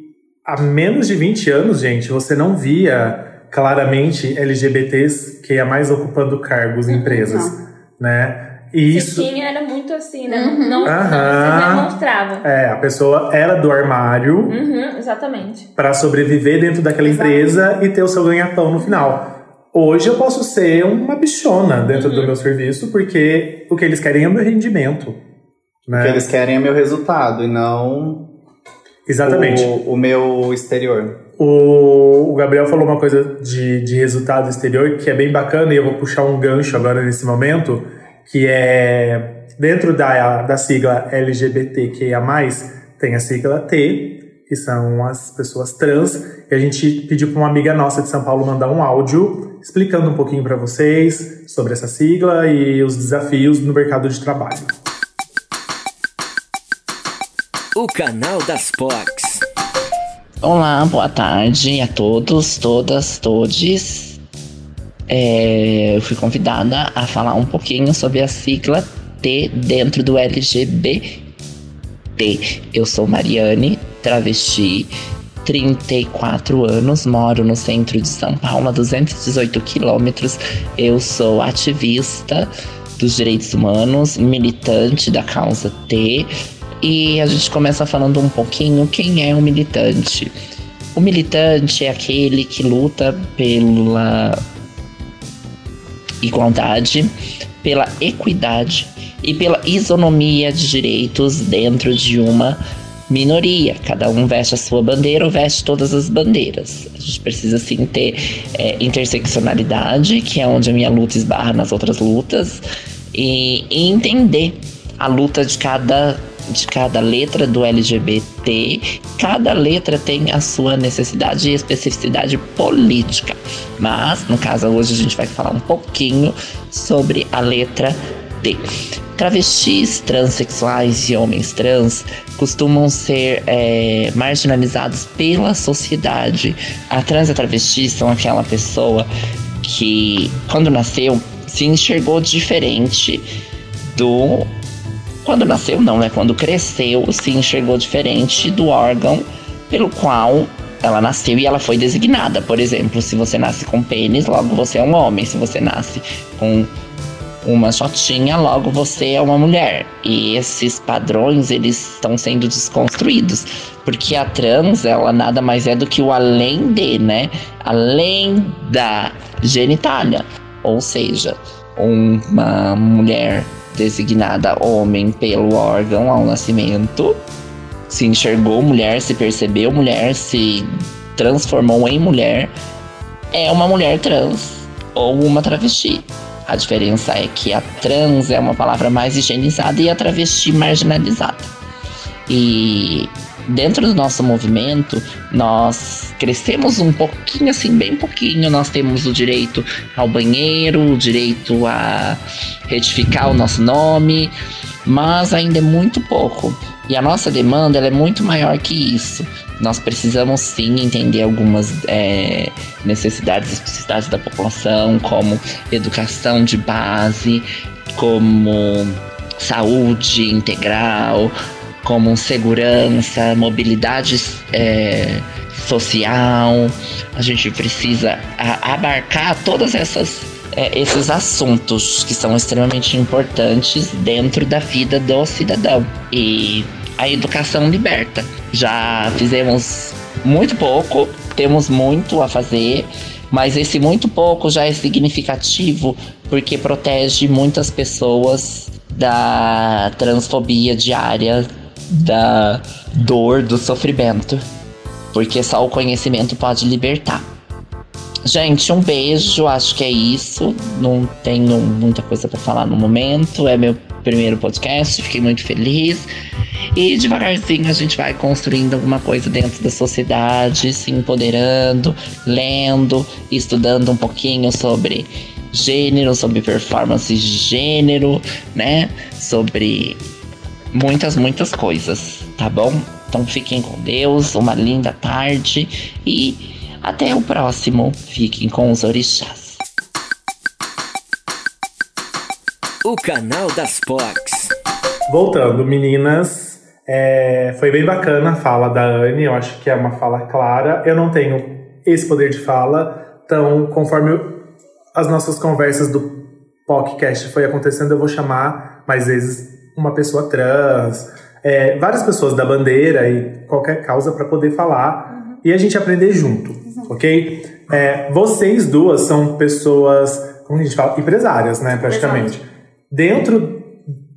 há menos de 20 anos, gente, você não via claramente LGBTs que é mais ocupando cargos em empresas, né? E isso, era muito assim, né? Uhum. Não, não, Aham. não se demonstrava. é, a pessoa era do armário Uhum, exatamente. para sobreviver dentro daquela Exato. empresa e ter o seu ganha-pão no final. Hoje eu posso ser uma bichona dentro do meu serviço, porque o que eles querem é o meu rendimento. O Né? que eles querem é meu resultado e não Exatamente. o, o meu exterior. O, o Gabriel falou uma coisa de, de resultado exterior que é bem bacana e eu vou puxar um gancho agora nesse momento, que é dentro da, da sigla LGBTQIA+, tem a sigla T, que são as pessoas trans, e a gente pediu para uma amiga nossa de São Paulo mandar um áudio explicando um pouquinho para vocês sobre essa sigla e os desafios no mercado de trabalho. O canal das Fox. Olá, boa tarde a todos, todas, todes. É, eu fui convidada a falar um pouquinho sobre a sigla T dentro do LGBT. Eu sou Mariane, travesti, 34 anos, moro no centro de São Paulo, a 218 quilômetros. Eu sou ativista dos direitos humanos, militante da causa T e a gente começa falando um pouquinho quem é o militante. O militante é aquele que luta pela igualdade, pela equidade e pela isonomia de direitos dentro de uma minoria. Cada um veste a sua bandeira ou veste todas as bandeiras. A gente precisa sim ter é, interseccionalidade, que é onde a minha luta esbarra nas outras lutas, e, e entender a luta de cada de cada letra do LGBT, cada letra tem a sua necessidade e especificidade política. Mas, no caso, hoje a gente vai falar um pouquinho sobre a letra D. Travestis, transexuais e homens trans costumam ser é, marginalizados pela sociedade. A trans e a travesti são aquela pessoa que, quando nasceu, se enxergou diferente do quando nasceu, não, né? Quando cresceu, se enxergou diferente do órgão pelo qual ela nasceu e ela foi designada. Por exemplo, se você nasce com pênis, logo você é um homem. Se você nasce com uma shotinha, logo você é uma mulher. E esses padrões, eles estão sendo desconstruídos. Porque a trans, ela nada mais é do que o além de, né? Além da genitália. Ou seja, uma mulher designada homem pelo órgão ao nascimento, se enxergou mulher, se percebeu mulher, se transformou em mulher, é uma mulher trans ou uma travesti. A diferença é que a trans é uma palavra mais higienizada e a travesti marginalizada. E dentro do nosso movimento, nós crescemos um pouquinho, assim, bem pouquinho. Nós temos o direito ao banheiro, o direito a retificar o nosso nome, mas ainda é muito pouco. E a nossa demanda é muito maior que isso. Nós precisamos sim entender algumas é, necessidades especificidades da população, como educação de base, como saúde integral, como segurança, mobilidade é, social. A gente precisa abarcar todas essas é, esses assuntos que são extremamente importantes dentro da vida do cidadão. E a educação liberta. Já fizemos muito pouco, temos muito a fazer, mas esse muito pouco já é significativo porque protege muitas pessoas da transfobia diária da dor, do sofrimento. Porque só o conhecimento pode libertar. Gente, um beijo, acho que é isso. Não tenho muita coisa para falar no momento. É meu primeiro podcast, fiquei muito feliz. E devagarzinho a gente vai construindo alguma coisa dentro da sociedade, se empoderando, lendo, estudando um pouquinho sobre gênero, sobre performance de gênero, né? Sobre muitas, muitas coisas, tá bom? Então fiquem com Deus, uma linda tarde e até o próximo. Fiquem com os orixás. O canal das Fox. Voltando, meninas, é, foi bem bacana a fala da Anne, eu acho que é uma fala clara. Eu não tenho esse poder de fala, então conforme eu, as nossas conversas do podcast foi acontecendo, eu vou chamar mais vezes uma pessoa trans, é, várias pessoas da bandeira e qualquer causa para poder falar uhum. e a gente aprender junto, ok? É, vocês duas são pessoas, como a gente fala, empresárias, né, praticamente. Exato. Dentro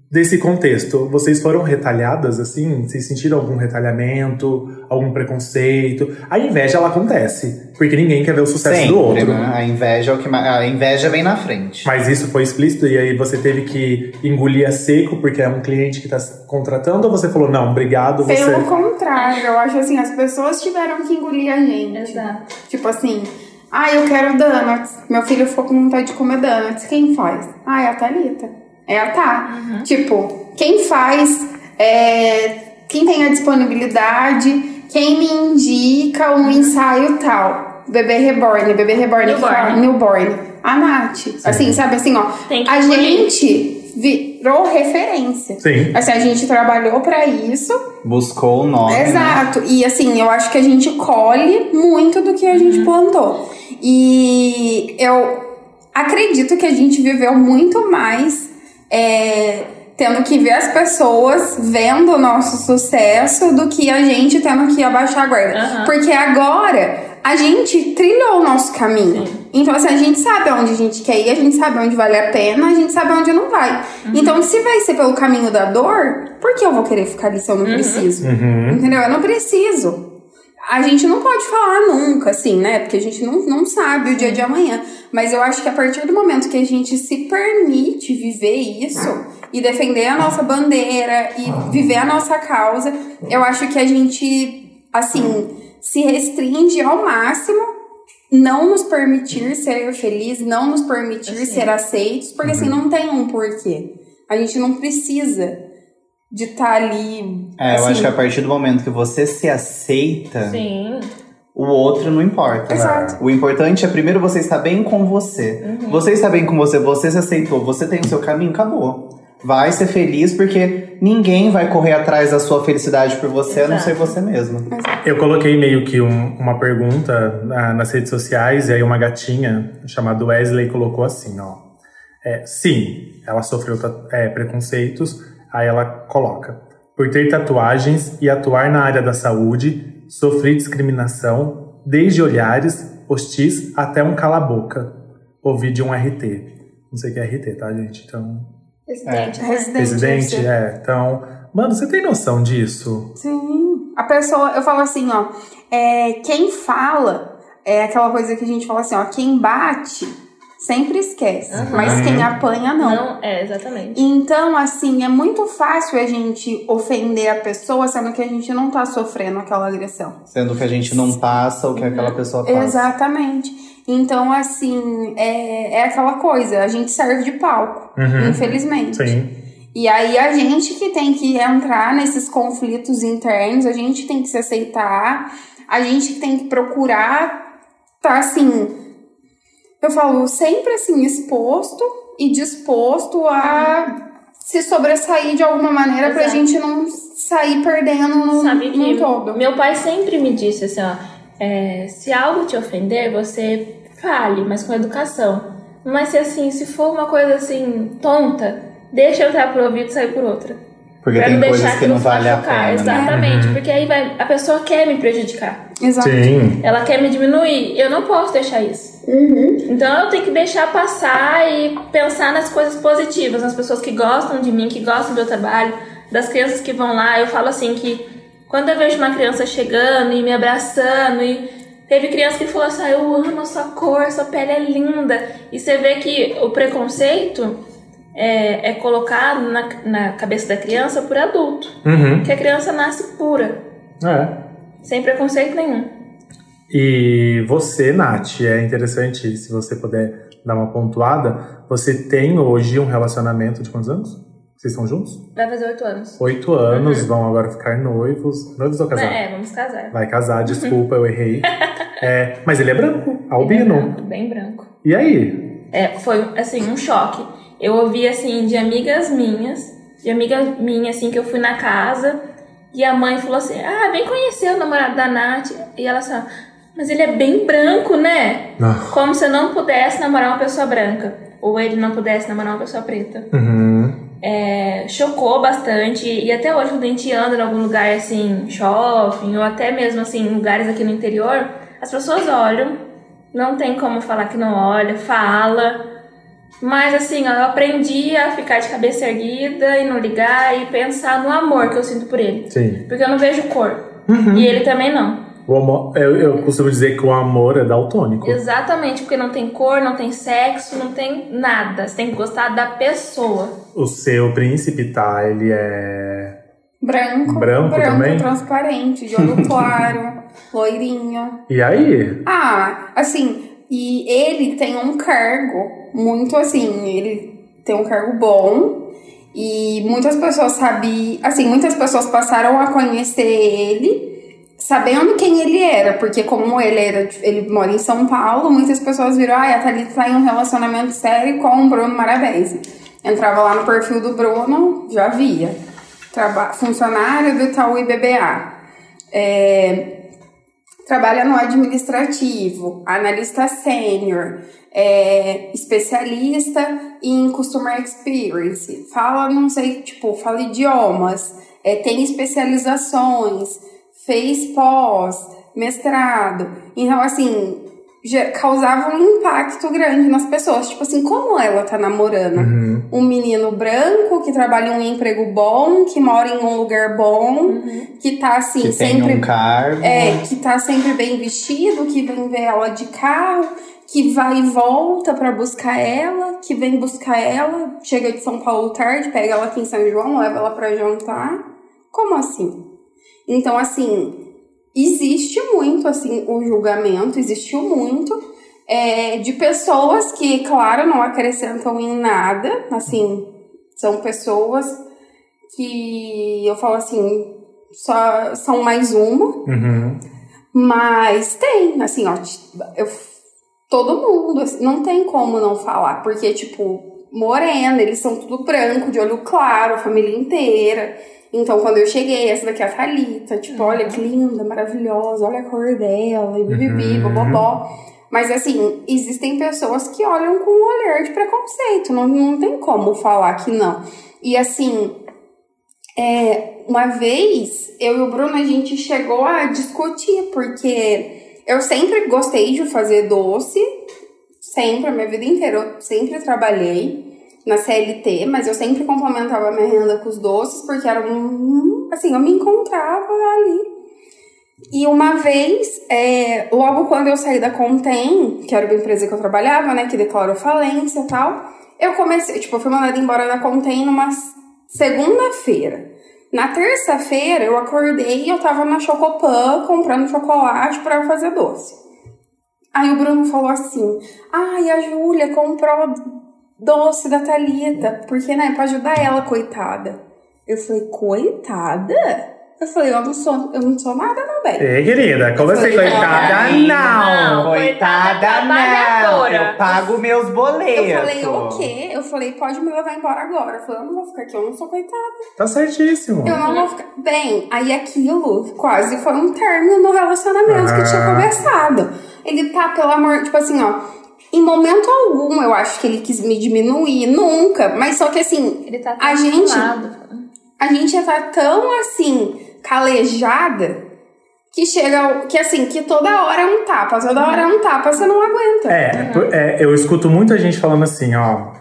desse contexto, vocês foram retalhadas assim? Vocês sentiram algum retalhamento, algum preconceito? A inveja ela acontece, porque ninguém quer ver o sucesso Sempre, do outro. né? A inveja é o que a inveja vem na frente. Mas isso foi explícito e aí você teve que engolir a seco porque é um cliente que tá contratando ou você falou não, obrigado, você Pelo contrário, eu acho assim, as pessoas tiveram que engolir a gente. Exato. Tipo assim, ah, eu quero donuts. Meu filho ficou com vontade de comer donuts. Quem faz? Ah, é a Thalita. É a Tá. Tipo, quem faz, é, quem tem a disponibilidade, quem me indica um ensaio tal. Bebê reborn, bebê reborn. que Newborn. fala, Newborn. A Nath. Assim, sabe assim, ó. Que a gente virou referência. Sim. Assim, a gente trabalhou pra isso. Buscou o nome. né? Exato. E assim, eu acho que a gente colhe muito do que a gente plantou. E eu acredito que a gente viveu muito mais é, tendo que ver as pessoas vendo o nosso sucesso do que a gente tendo que abaixar a guarda. Aham. Porque agora a gente trilhou o nosso caminho. Então, assim, a gente sabe aonde a gente quer ir, a gente sabe onde vale a pena, a gente sabe onde não vai. Então, se vai ser pelo caminho da dor, por que eu vou querer ficar ali se eu não preciso? Entendeu? Eu não preciso. A gente não pode falar nunca, assim, né? Porque a gente não, não sabe o dia de amanhã. Mas eu acho que a partir do momento que a gente se permite viver isso e defender a nossa bandeira e viver a nossa causa, eu acho que a gente, assim, se restringe ao máximo não nos permitir ser feliz, não nos permitir ser aceitos, porque assim não tem um porquê. A gente não precisa de estar ali. É, eu assim, acho que a partir do momento que você se aceita, Sim. o outro não importa. Exato. O importante é primeiro você estar bem com você. Uhum. Você está bem com você, você se aceitou, você tem o seu caminho, acabou. Vai ser feliz porque ninguém vai correr atrás da sua felicidade por você, a não Exato. ser você mesmo. Eu coloquei meio que um- uma pergunta na- nas redes sociais e aí uma gatinha chamada Wesley colocou assim, ó. É, sim, ela sofreu é, preconceitos, aí ela coloca. Por ter tatuagens e atuar na área da saúde, sofri discriminação, desde olhares hostis até um cala-boca. Ouvi de um RT. Não sei o que é RT, tá, gente? Então, Residente. né? Residente. presidente, você- é. Então, mano, você tem noção disso? Sim. A pessoa, eu falo assim, ó, é, quem fala é aquela coisa que a gente fala assim, ó, quem bate sempre esquece, mas quem apanha não. Não, é, exatamente. Então, assim, é muito fácil a gente ofender a pessoa, sendo que a gente não tá sofrendo aquela agressão. Sendo que a gente não passa o que aquela pessoa passa. Exatamente. Então, assim, é, é aquela coisa, a gente serve de palco, Uhum. infelizmente. Sim. E aí a gente que tem que entrar nesses conflitos internos, a gente tem que se aceitar, a gente tem que procurar tá assim, eu falo sempre assim exposto e disposto a se sobressair de alguma maneira pra Exato. gente não sair perdendo no, Sabe que no todo. meu pai sempre me disse assim, ó, é, se algo te ofender, você fale, mas com educação. Mas se assim, se for uma coisa assim, tonta, deixa eu entrar por ouvido e sair por outra. Porque pra tem não coisas deixar que não vale a machucar. pena. né? Exatamente, porque aí vai, a pessoa quer me prejudicar. Exato. Sim. Ela quer me diminuir. Eu não posso deixar isso. Então eu tenho que deixar passar e pensar nas coisas positivas, nas pessoas que gostam de mim, que gostam do meu trabalho, das crianças que vão lá. Eu falo assim que quando eu vejo uma criança chegando e me abraçando e teve criança que falou assim: ah, "Eu amo a sua cor, sua pele é linda". E você vê que o preconceito é, é colocado na, na cabeça da criança por adulto, Uhum. que a criança nasce pura, É. sem preconceito nenhum. E você, Nath, é interessante se você puder dar uma pontuada. Você tem hoje um relacionamento de quantos anos? Vocês estão juntos? Vai fazer oito anos. Oito anos, vão agora ficar noivos. Noivos ou casados? É, vamos casar. Vai casar, desculpa, eu errei. É, mas ele é branco, albino. Branco, bem branco. E aí? É, foi, assim, um choque. Eu ouvi, assim, de amigas minhas, de amiga minha, assim, que eu fui na casa, e a mãe falou assim, ah, vem conhecer o namorado da Nath. E ela assim, mas ele é bem branco, né? Ah. Como se eu não pudesse namorar uma pessoa branca. Ou ele não pudesse namorar uma pessoa preta. Uhum. É, chocou bastante. E até hoje, quando a gente anda em algum lugar, assim, shopping, ou até mesmo, assim, em lugares aqui no interior, as pessoas olham, não tem como falar que não olha, fala. Mas assim, ó, eu aprendi a ficar de cabeça erguida e não ligar e pensar no amor que eu sinto por ele. Sim. Porque eu não vejo cor. Uhum. E ele também não. O amor, eu, eu costumo dizer que o amor é daltônico. Exatamente, porque não tem cor, não tem sexo, não tem nada. Você tem que gostar da pessoa. O seu príncipe, tá? Ele é. Branco. Branco também? transparente, de olho claro, loirinho. E aí? Ah, assim, e ele tem um cargo muito assim, ele tem um cargo bom e muitas pessoas sabiam, assim, muitas pessoas passaram a conhecer ele sabendo quem ele era, porque como ele era, ele mora em São Paulo, muitas pessoas viram, ah, a Thalita tá em um relacionamento sério com o Bruno Maravese. Entrava lá no perfil do Bruno, já via. Traba funcionário do Itaú IBBA. É, trabalha no administrativo, analista sênior, é, especialista em customer experience, fala, não sei, tipo, fala idiomas, é, tem especializações, fez pós, mestrado. Então, assim, já causava um impacto grande nas pessoas. Tipo assim, como ela tá namorando Uhum. um menino branco que trabalha em um emprego bom, que mora em um lugar bom, que tá assim, que tem sempre. um cargo. É, que tá sempre bem vestido, que vem ver ela de carro, que vai e volta pra buscar ela, que vem buscar ela, chega de São Paulo tarde, pega ela aqui em São João, leva ela pra jantar. Como assim? Então, assim, existe muito, assim, o julgamento, existiu muito é, de pessoas que, claro, não acrescentam em nada, assim, são pessoas que eu falo assim, só são mais uma, Uhum. mas tem, assim, ó, eu, todo mundo, assim, não tem como não falar, porque, tipo, morena, eles são tudo branco, de olho claro, a família inteira. Então, quando eu cheguei, essa daqui é a Thalita, tipo, olha que linda, maravilhosa, olha a cor dela, e bibibi, Uhum. bobobó. Mas, assim, existem pessoas que olham com um olhar de preconceito, não, não tem como falar que não. E, assim, é, uma vez, eu e o Bruno, a gente chegou a discutir, porque eu sempre gostei de fazer doce, sempre, a minha vida inteira, eu sempre trabalhei na CLT, mas eu sempre complementava minha renda com os doces, porque era um. Assim, eu me encontrava ali. E uma vez, é, logo quando eu saí da Contem, que era uma empresa que eu trabalhava, né, que declarou falência e tal, eu comecei, tipo, eu fui mandada embora da Contem numa segunda-feira. Na terça-feira, eu acordei e eu tava na Chocopan comprando chocolate pra fazer doce. Aí o Bruno falou assim: Ai, a Júlia comprou doce da Thalita, porque, né, pra ajudar ela, coitada. Eu falei, coitada? Eu falei, eu não sou, eu não sou nada, não, velho. Ei, querida, como assim, coitada? Não. Não! Coitada, não! Eu pago meus boletos. Eu falei, o quê? Eu falei, pode me levar embora agora. Eu falei, eu não vou ficar aqui, eu não sou coitada. Tá certíssimo. Eu não vou ficar. Bem, aí aquilo quase foi um término no relacionamento que tinha começado. Ele tá, pelo amor, tipo assim, ó. Em momento algum eu acho que ele quis me diminuir, nunca. Mas só que assim, Ele tá a gente, a gente já tá tão assim, calejada, que chega, que assim, que toda hora é um tapa, toda hora é um tapa, você não aguenta. É, por- é, eu escuto muita gente falando assim, ó.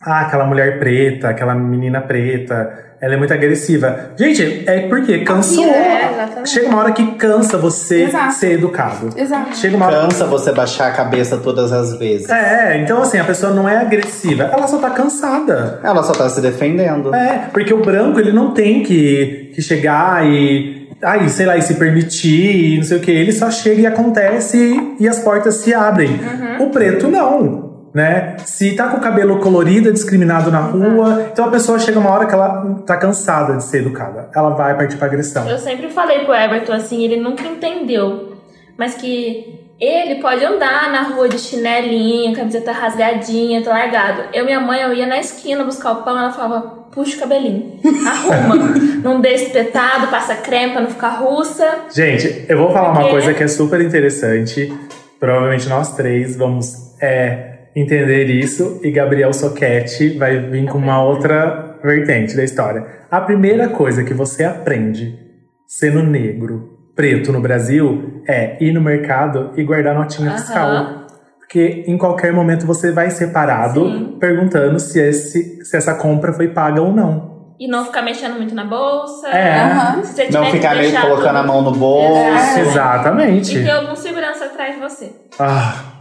Ah, aquela mulher preta, aquela menina preta, ela é muito agressiva. Gente, é porque cansou. É. Chega uma hora que cansa você Exato. ser educado. Exato. Chega uma hora. Cansa você baixar a cabeça todas as vezes. É, então assim, a pessoa não é agressiva, ela só tá cansada. Ela só tá se defendendo. É, porque o branco ele não tem que, que chegar e. Ai, sei lá, e se permitir, não sei o que. Ele só chega e acontece e as portas se abrem. O preto não. Né? Se tá com o cabelo colorido, é discriminado na rua. Então a pessoa chega uma hora que ela tá cansada de ser educada. Ela vai partir pra agressão. Eu sempre falei pro Everton assim, ele nunca entendeu. Mas que ele pode andar na rua de chinelinho, camiseta rasgadinha, tá largado. Eu, minha mãe, eu ia na esquina buscar o pão, ela falava, puxa o cabelinho, arruma. não dê espetado, passa creme pra não ficar russa. Gente, eu vou falar uma Porque- coisa que é super interessante. Provavelmente nós três vamos é, entender isso. E Gabriel Soquete vai vir com uma outra vertente da história. A primeira coisa que você aprende sendo negro, preto no Brasil, é ir no mercado e guardar notinha Aham. fiscal. Porque em qualquer momento você vai ser parado Sim. perguntando se, esse, se essa compra foi paga ou não. E não ficar mexendo muito na bolsa. É. Você Não ficar meio colocando a tudo- mão no bolso. Exatamente. E ter algum segurança atrás de você. Ah,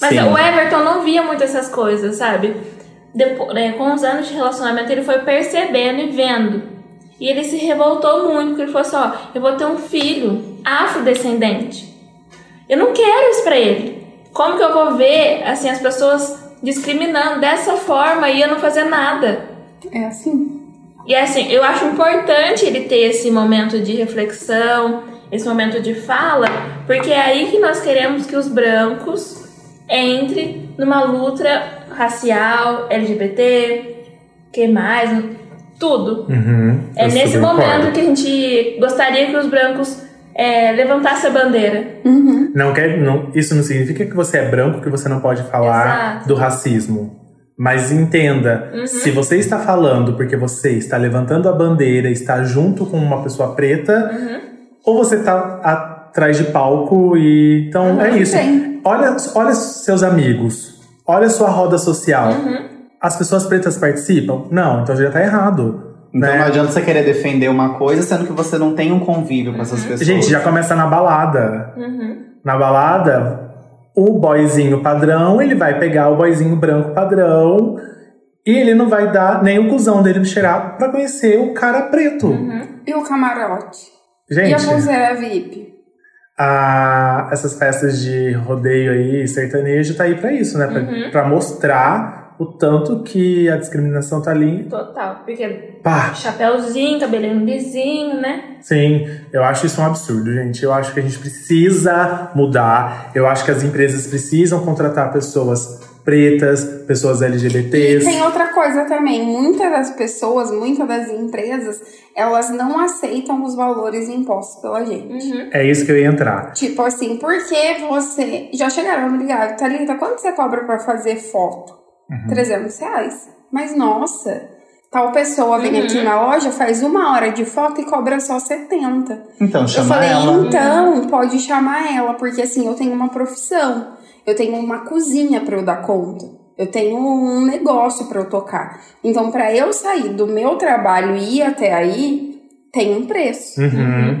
Mas Sim. o Everton não via muito essas coisas, sabe? Depo- né, com os anos de relacionamento, ele foi percebendo e vendo. E ele se revoltou muito, porque ele falou assim: ó, eu vou ter um filho afrodescendente. Eu não quero isso pra ele. Como que eu vou ver, assim, as pessoas discriminando dessa forma e eu não fazer nada? É assim. E assim, eu acho importante ele ter esse momento de reflexão, esse momento de fala, porque é aí que nós queremos que os brancos entrem numa luta racial, LGBT, que mais, tudo. uhum, É nesse momento que a gente gostaria que os brancos é, levantassem a bandeira. Uhum. Não quer, não, isso não significa que você é branco que você não pode falar Exato. do racismo. Mas entenda, Uhum. se você está falando porque você está levantando a bandeira, está junto com uma pessoa preta, Uhum. ou você está atrás de palco e então é isso. Sim. Olha, olha seus amigos, olha sua roda social. Uhum. As pessoas pretas participam? Não, então já está errado. Então né? não adianta você querer defender uma coisa, sendo que você não tem um convívio com essas pessoas. Gente, já começa na balada. Uhum. Na balada, o boyzinho padrão, ele vai pegar o boyzinho branco padrão e ele não vai dar nem o cuzão dele me cheirar pra conhecer o cara preto. E o camarote? E a Gente, pulseira VIP? A- essas festas de rodeio aí, sertanejo, tá aí pra isso, né? Pra, Uhum. pra mostrar o tanto que a discriminação tá ali. Total. Porque Pá! chapéuzinho, cabelinho lisinho, né? Sim, eu acho isso um absurdo, gente. Eu acho que a gente precisa mudar. Eu acho que as empresas precisam contratar pessoas pretas, pessoas E LGBTs. tem outra coisa também, muitas das pessoas, muitas das empresas, elas não aceitam os valores impostos pela gente. Uhum. É isso que eu ia entrar. Tipo assim, por que você. Já chegaram a me ligar, Thalita, quanto você cobra pra fazer foto? Uhum. 300 reais. Mas nossa, tal pessoa vem Uhum. aqui na loja, faz uma hora de foto e cobra só 70. Então Eu chama falei, ela. então, pode chamar ela, porque assim, eu tenho uma profissão. Eu tenho uma cozinha pra eu dar conta. Eu tenho um negócio pra eu tocar. Então, pra eu sair do meu trabalho e ir até aí, tem um preço. Uhum.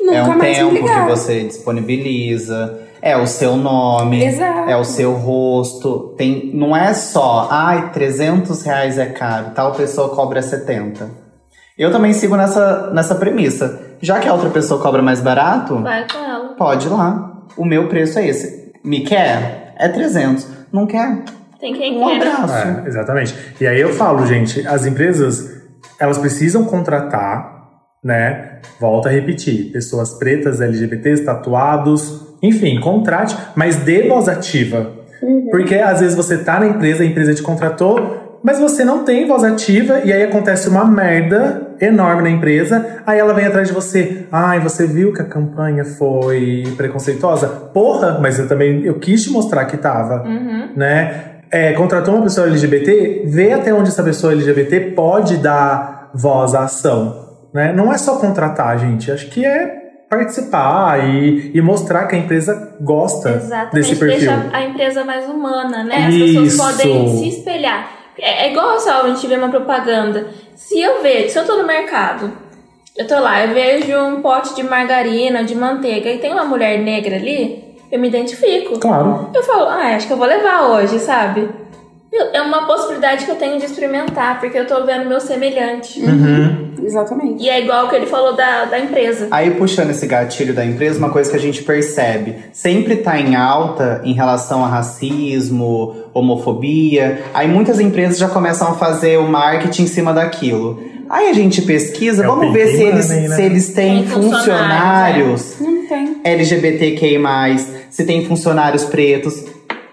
Nunca é um mais tempo que você disponibiliza, é o seu nome, Exato. é o seu rosto. Tem, não é só, ai, 300 reais é caro, tal pessoa cobra 70. Eu também sigo nessa, nessa premissa. Já que a outra pessoa cobra mais barato, Vai com ela. pode ir lá. O meu preço é esse. Me quer? É 300. Não quer? Tem quem Um queira. abraço. É, exatamente. E aí eu falo, gente, as empresas, elas precisam contratar, né? Volto a repetir, pessoas pretas, LGBTs, tatuados, enfim, contrate, mas dê voz ativa. Porque às vezes você tá na empresa, a empresa te contratou, mas você não tem voz ativa e aí acontece uma merda enorme na empresa, aí ela vem atrás de você. Ai, você viu que a campanha foi preconceituosa? Porra, mas eu também eu quis te mostrar que tava Uhum. né? É, contratou uma pessoa LGBT, vê até onde essa pessoa LGBT pode dar voz à ação, né? Não é só contratar, gente. Acho que é participar e, e mostrar que a empresa gosta Exatamente. desse perfil. Deixa a empresa mais humana, né? As Isso. pessoas podem se espelhar. É, é igual só a gente vê uma propaganda. Se eu vejo, se eu tô no mercado, eu tô lá, eu vejo um pote de margarina, de manteiga, e tem uma mulher negra ali, eu me identifico. Claro. Eu falo, ah, acho que eu vou levar hoje, sabe? É uma possibilidade que eu tenho de experimentar, porque eu tô vendo meu semelhante. Uhum. Exatamente. E é igual o que ele falou da, da empresa. Aí, puxando esse gatilho da empresa, uma coisa que a gente percebe sempre tá em alta em relação a racismo, homofobia. Aí muitas empresas já começam a fazer o marketing em cima daquilo. Aí a gente pesquisa, É vamos ver se eles, money, né? se eles têm Tem funcionários, funcionários Não tem. LGBTQI+, se tem funcionários pretos.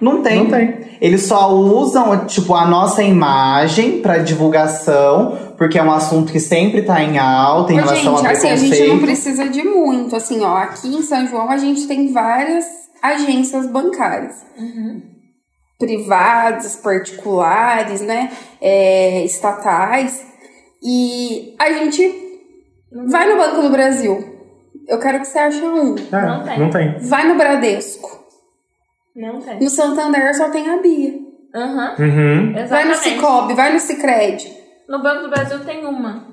Não tem. Não tem. Eles só usam, tipo, a nossa imagem pra divulgação, porque é um assunto que sempre tá em alta em Ô, relação gente, a assim, a preconceito. gente não precisa de muito. Assim, ó, aqui em São João a gente tem várias agências bancárias. Privadas, particulares, né? é, estatais. E a gente vai no Banco do Brasil. Eu quero que você ache um. É, Não tem. Não tem. Vai no Bradesco. Não tem. No Santander só tem a Bia. Aham. Uhum. Vai no. Cicobi, vai no Cicred. No Banco do Brasil tem uma.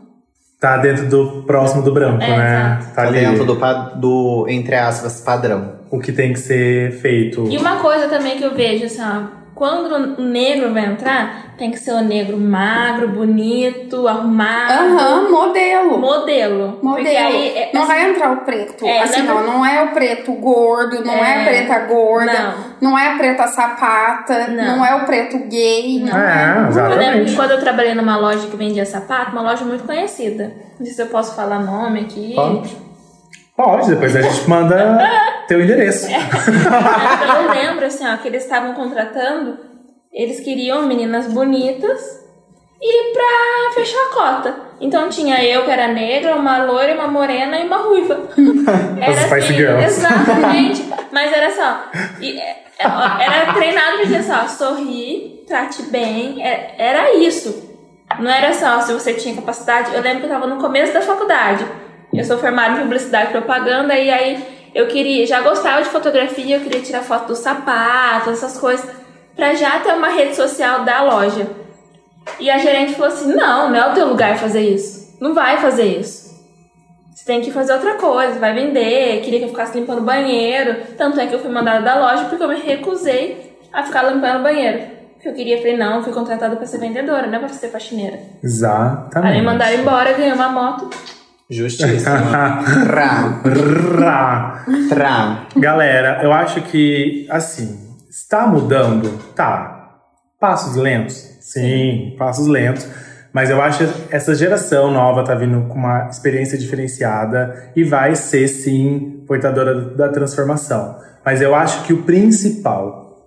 Tá dentro do próximo do branco, É, né? exato. Tá Tá ali dentro do, do, entre aspas, padrão. o que tem que ser feito. E uma coisa também que eu vejo, assim, ó, quando o negro vai entrar, tem que ser o negro magro, bonito, arrumado. Aham, modelo. Modelo. Porque Modelo. aí, é, não assim, vai entrar o preto. É, assim, lembra- ó, não é o preto gordo, não é, É. a preta gorda, Não. não. é a preta sapata, Não. não, é o preto gay, não É, é. Eu lembro exatamente. que quando eu trabalhei numa loja que vendia sapato, uma loja muito conhecida. Não sei se eu posso falar nome aqui. Pode. Pode, depois a gente manda teu endereço. Mas eu lembro, assim, ó, que eles estavam contratando, eles queriam meninas bonitas e pra fechar a cota. Então tinha eu que era negra, uma loira, uma morena e uma ruiva. As Spice Girls. Exatamente. Mas era só. é, é, era treinado pra dizer só, sorri, trate bem. é- Era isso. Não era só se você tinha capacidade. Eu lembro que eu tava no começo da faculdade. Eu sou formada em publicidade e propaganda, e aí eu queria, já gostava de fotografia, eu queria tirar foto dos sapatos, essas coisas, pra já ter uma rede social da loja. E a gerente falou assim: não, não é o teu lugar fazer isso. Não vai fazer isso. Você tem que fazer outra coisa, vai vender. Queria que eu ficasse limpando o banheiro. Tanto é que eu fui mandada da loja porque eu me recusei a ficar limpando o banheiro. Porque eu queria, falei, não, fui contratada pra ser vendedora, não é pra ser faxineira. Exatamente. Aí me mandaram embora, ganhei uma moto. Justíssimo. Tra, Rá. tra. Galera, eu acho que, assim, está mudando? Tá. Passos lentos? Sim, passos lentos. Mas eu acho que essa geração nova tá vindo com uma experiência diferenciada e vai ser, sim, portadora da transformação. Mas eu acho que o principal,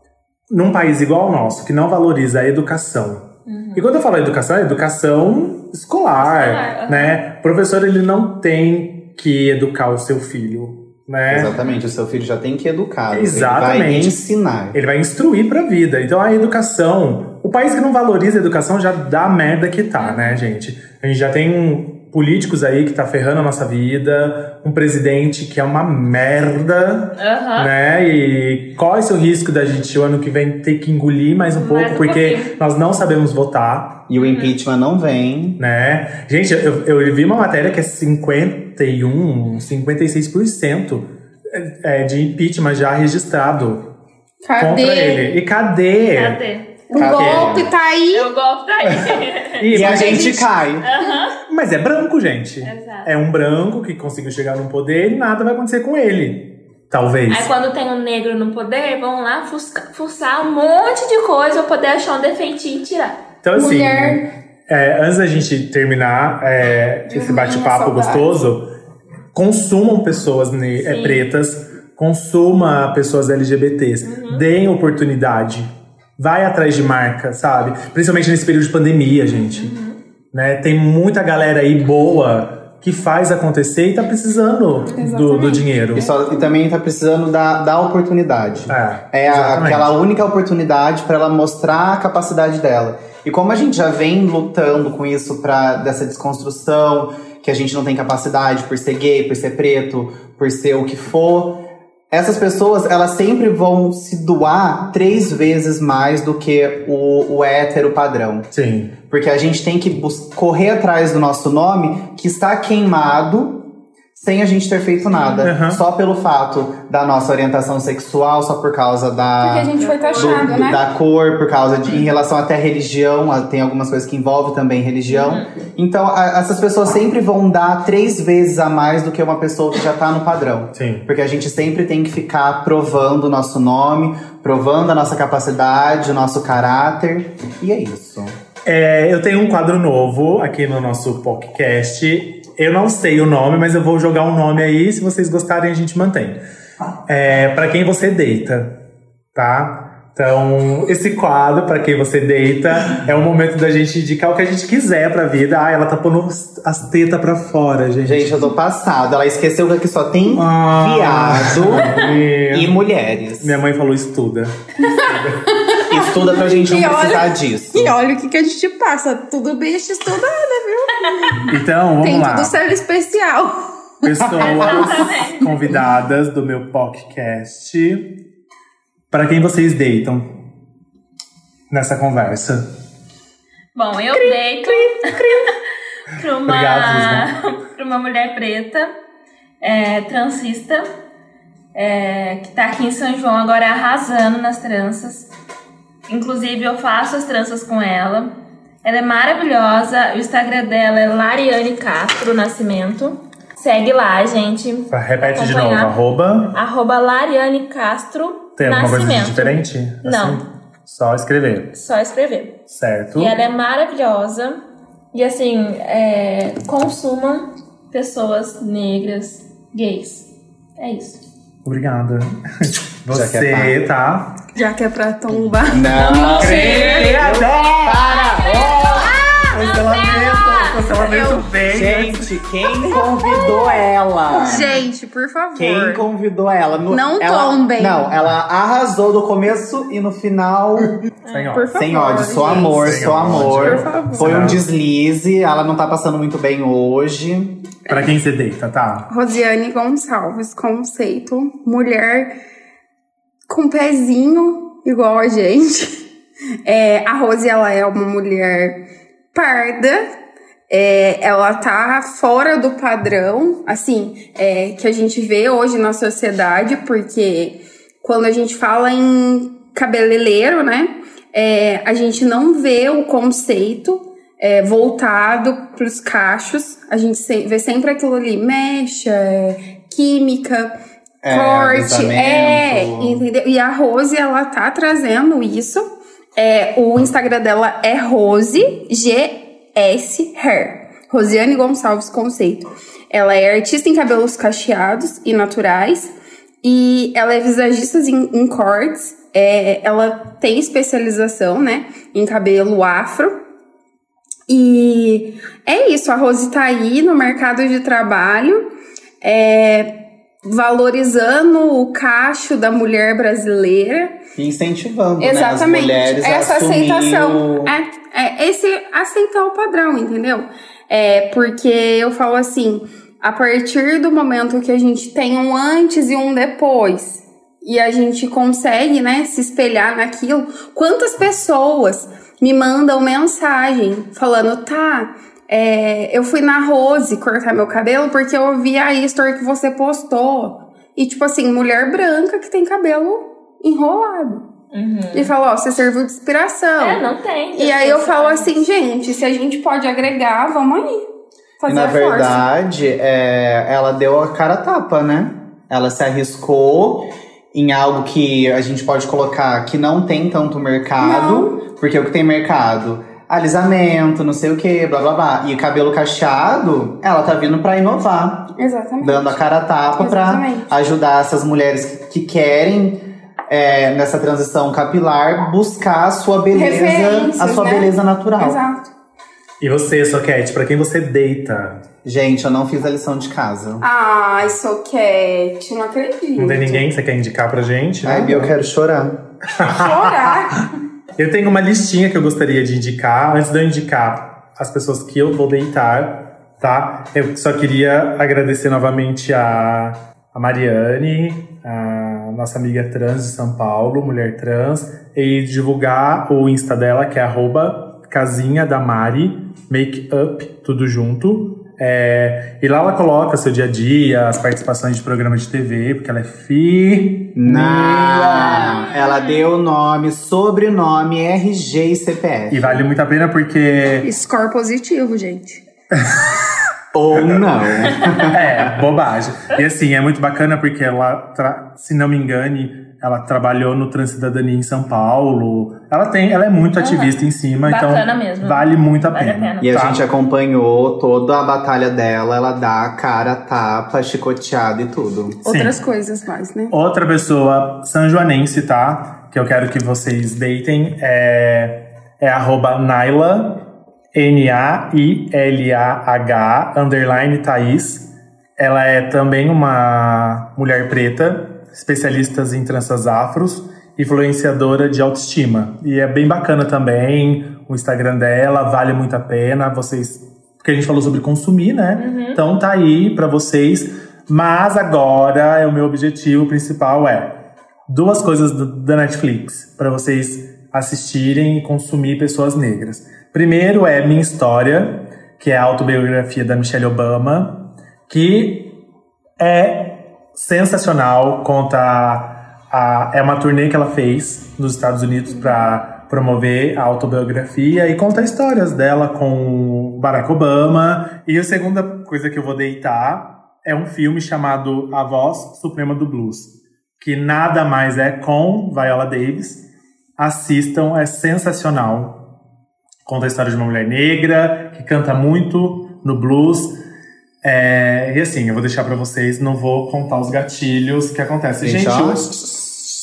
num país igual ao nosso, que não valoriza a educação, e quando eu falo educação, é educação escolar, Escolar, né? O professor, ele não tem que educar o seu filho, né? Exatamente, o seu filho já tem que educar. Ele vai Exatamente. ensinar. Ele vai instruir pra vida. Então a educação, o país que não valoriza a educação já dá a merda que tá, né, gente? A gente já tem um, políticos aí que tá ferrando a nossa vida, um presidente que é uma merda, Aham. né? E qual é o seu risco da gente o ano que vem ter que engolir mais um pouco, um porque pouquinho. nós não sabemos votar, E o impeachment não vem. né? Gente, eu, eu vi uma matéria que é 51, 56% é, de impeachment já registrado Cadê? contra ele. E cadê? Cadê? O Cadê? golpe tá aí. Eu golpe tá aí. E, E a mas, gente cai. Mas é branco, gente. Exato. É um branco que conseguiu chegar no poder e nada vai acontecer com ele. Talvez. Aí quando tem um negro no poder, vão lá fusca- fuçar um monte de coisa pra poder achar um defeitinho e tirar. Então, assim, Mulher. é, antes da gente terminar é, esse Uhum, bate-papo saudades. gostoso, consumam pessoas ne- é, pretas, consuma pessoas LGBTs, Uhum. deem oportunidade, vai atrás de marca, sabe? Principalmente nesse período de pandemia, gente. Uhum. Né? Tem muita galera aí boa que faz acontecer e tá precisando do, do dinheiro. E, só, e também tá precisando da, da oportunidade. É, É a- aquela única oportunidade para ela mostrar a capacidade dela. E como a gente já vem lutando com isso para dessa desconstrução, que a gente não tem capacidade por ser gay, por ser preto, por ser o que for, essas pessoas elas sempre vão se doar três vezes mais do que o, o hétero padrão. Sim. Porque a gente tem que correr atrás do nosso nome que está queimado sem a gente ter feito nada. Uhum. Só pelo fato da nossa orientação sexual, só por causa da. Porque a gente foi do- taxado, do- né? Da cor, por causa de. Em relação até à religião, tem algumas coisas que envolvem também religião. Então, a- essas pessoas sempre vão dar três vezes a mais do que uma pessoa que já tá no padrão. Sim. Porque a gente sempre tem que ficar provando o nosso nome, provando a nossa capacidade, o nosso caráter. E é isso. É, eu tenho um quadro novo aqui no nosso podcast. Eu não sei o nome, mas eu vou jogar um nome aí. Se vocês gostarem, a gente mantém. É, para quem você deita, tá? Então, esse quadro, para quem você deita, é o momento da gente indicar o que a gente quiser pra vida. Ah, ela tá pondo as tetas pra fora, gente. Gente, eu tô passada. Ela esqueceu que aqui só tem Ah, viado minha- e mulheres. Minha mãe falou estuda. Estuda pra gente não E olha- precisar disso. E olha o que, que a gente passa. Tudo bicho estudada, viu? Então, vamos Tem lá. tudo selo especial. Pessoas convidadas do meu podcast. Pra quem vocês deitam nessa conversa? Bom, eu deito pra, uma, Obrigado, pra uma mulher preta, é, transista, é, que tá aqui em São João agora arrasando nas tranças. Inclusive, eu faço as tranças com ela. Ela é maravilhosa. O Instagram dela é Lariane Castro Nascimento. Segue lá, gente. Repete de novo, arroba. Arroba Lariane Castro Tem alguma coisa Nascimento. diferente? Não. Assim? Só escrever. Só escrever. Certo. E ela é maravilhosa. E assim, é, consumam pessoas negras, gays. É isso. Obrigada. Já é Você, tá? Já que é pra tombar. Não! Cancelamento! Cancelamento bem. Gente, quem convidou ela? Gente, por favor. Quem convidou ela? No- Não ela, tombem. Não, ela arrasou do começo e no final. Por favor. sem ódio, só gente. amor, Sem só ódio. amor. Por favor. Foi um deslize, ela não tá passando muito bem hoje. Pra quem você deita, tá? Rosiane Gonçalves, conceito. Mulher com pezinho igual a gente. É, a Rose, ela é uma mulher parda. É, ela tá fora do padrão, assim, é, que a gente vê hoje na sociedade, porque quando a gente fala em cabeleireiro, né, é, a gente não vê o conceito é, voltado para os cachos. A gente vê sempre aquilo ali, mecha, é, química, É, corte, é, entendeu? E a Rose, ela tá trazendo isso. É, o Instagram dela é Rose GS Hair. Rosiane Gonçalves Conceito. Ela é artista em cabelos cacheados e naturais. E ela é visagista em, em cortes. É, ela tem especialização, né? Em cabelo afro. E é isso, a Rose tá aí no mercado de trabalho, é, valorizando o cacho da mulher brasileira. Incentivando né, Exatamente. as mulheres Essa a aceitação. o- É, é esse aceitar o padrão, entendeu? É porque eu falo assim, a partir do momento que a gente tem um antes e um depois, e a gente consegue, né, se espelhar naquilo, quantas pessoas me mandam mensagem falando, tá, é, eu fui na Rose cortar meu cabelo porque eu vi a history que você postou. E, tipo assim, mulher branca que tem cabelo enrolado. E fala, ó, você serviu de inspiração. É, não tem. E aí eu falo assim, gente, se a gente pode agregar, vamos aí. E Fazer na a força. verdade, é, ela deu a cara a tapa, né? Ela se arriscou em algo que a gente pode colocar que não tem tanto mercado. Porque o que tem mercado? Alisamento, não sei o que, blá blá blá. E cabelo cacheado, ela tá vindo pra inovar. Exatamente. Dando a cara a tapa pra Exatamente. ajudar essas mulheres que, que querem, é, nessa transição capilar, buscar a sua beleza, a sua né? beleza natural. Exato. E você, Soquete, pra quem você deita? Gente, eu não fiz a lição de casa. Ai, Soquete, não acredito. Não tem ninguém que você quer indicar pra gente? Ai, Não? Bia, eu quero chorar. Chorar. Eu tenho uma listinha que eu gostaria de indicar. Antes de eu indicar as pessoas que eu vou deitar, tá? Eu só queria agradecer novamente a, a Mariane, a nossa amiga trans de São Paulo, mulher trans, e divulgar o Insta dela, que é arroba casinha da Mari, make up, tudo junto. É, e lá ela coloca seu dia a dia, as participações de programa de TV, porque ela é fi. Não! Ela deu o nome, sobrenome, RG e CPF. E vale muito a pena porque Score positivo, gente. Ou não. É, bobagem. E assim, é muito bacana porque ela, tra- se não me engane, ela trabalhou no Transcidadania em São Paulo. Ela tem, ela é muito ativista em cima, Bacana então mesmo. vale muito a Vale a pena. pena. E a tá? gente acompanhou toda a batalha dela. Ela dá a cara, tapa, chicoteada e tudo. Outras coisas mais, né? Outra pessoa sanjoanense, tá? Que eu quero que vocês deitem é, é arroba Naila, N-A-I-L-A-H, underline Thaís. Ela é também uma mulher preta, especialista em tranças afros, influenciadora de autoestima. E é bem bacana também o Instagram dela, vale muito a pena. Vocês. Porque a gente falou sobre consumir, né? Então tá aí pra vocês. Mas agora, é o meu objetivo principal é duas coisas da Netflix para vocês assistirem e consumir pessoas negras. Primeiro é Minha História, que é a autobiografia da Michelle Obama, que é sensacional, conta a, é uma turnê que ela fez nos Estados Unidos para promover a autobiografia e conta histórias dela com Barack Obama. E a segunda coisa que eu vou deitar é um filme chamado A Voz Suprema do Blues, que nada mais é com Viola Davis. Assistam, é sensacional. Conta a história de uma mulher negra que canta muito no blues. É, e assim, eu vou deixar pra vocês, não vou contar os gatilhos que acontecem. Gente, Gente, ó.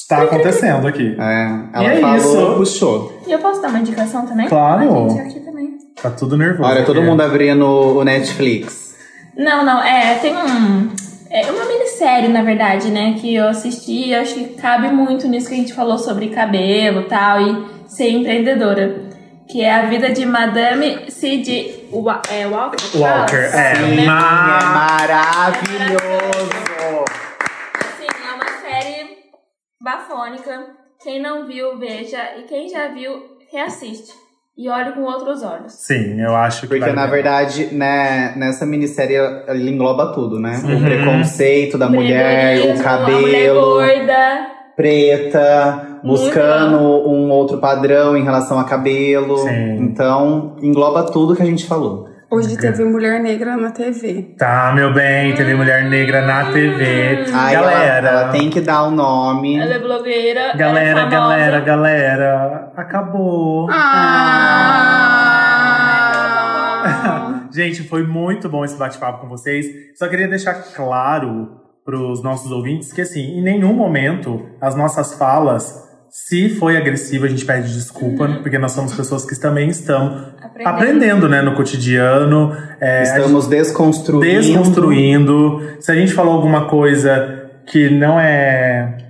tá acontecendo aqui. É, ela E é falou, isso. puxou. E eu posso dar uma indicação também? Claro. A gente aqui também. Tá tudo nervoso. Olha, todo aqui. mundo abrindo o Netflix. Não, não, é, tem um. É uma minissérie, na verdade, né? Que eu assisti e acho que cabe muito nisso que a gente falou sobre cabelo e tal, e ser empreendedora. Que é a vida de Madame C.D. Wa é, Walker. Walker, é, Sim, ma- É maravilhoso! Assim, é uma série bafônica. Quem não viu, veja. E quem já viu, reassiste. E olhe com outros olhos. Sim, eu acho que. Porque, vale na verdade, né, nessa minissérie ele engloba tudo, né? Uhum. O preconceito da mulher, o Empreendedorismo, A mulher cabelo, gorda. Preta, buscando um outro padrão em relação a cabelo. Sim. Então, engloba tudo que a gente falou. Hoje teve mulher negra na TV. Tá, meu bem, teve mulher negra na TV. Aí ela- galera. ela, tem que dar o nome. Ela é blogueira. ela é Galera, famosa. galera, galera. Acabou. Ah! Gente, foi muito bom esse bate-papo com vocês. Só queria deixar claro para os nossos ouvintes que, assim, em nenhum momento as nossas falas, se foi agressiva, a gente pede desculpa, porque nós somos pessoas que também estão Aprendendo. aprendendo, né, no cotidiano. É, Estamos desconstruindo. desconstruindo. Se a gente falou alguma coisa que não é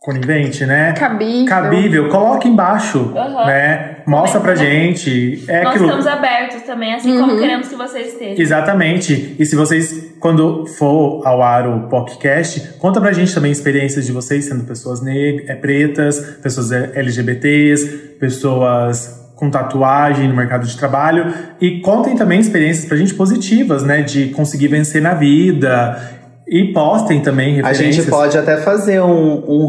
conivente, né? Cabível. Cabível, coloque embaixo, Aham. né? Mostra pra gente. É Nós aquilo. estamos abertos também, assim como queremos que vocês estejam. Exatamente. E se vocês, quando for ao ar o podcast, conta pra gente também experiências de vocês sendo pessoas negras, pretas, pessoas LGBTs, pessoas com tatuagem no mercado de trabalho. E contem também experiências pra gente positivas, né? De conseguir vencer na vida. E postem também A referências. gente pode até fazer um, um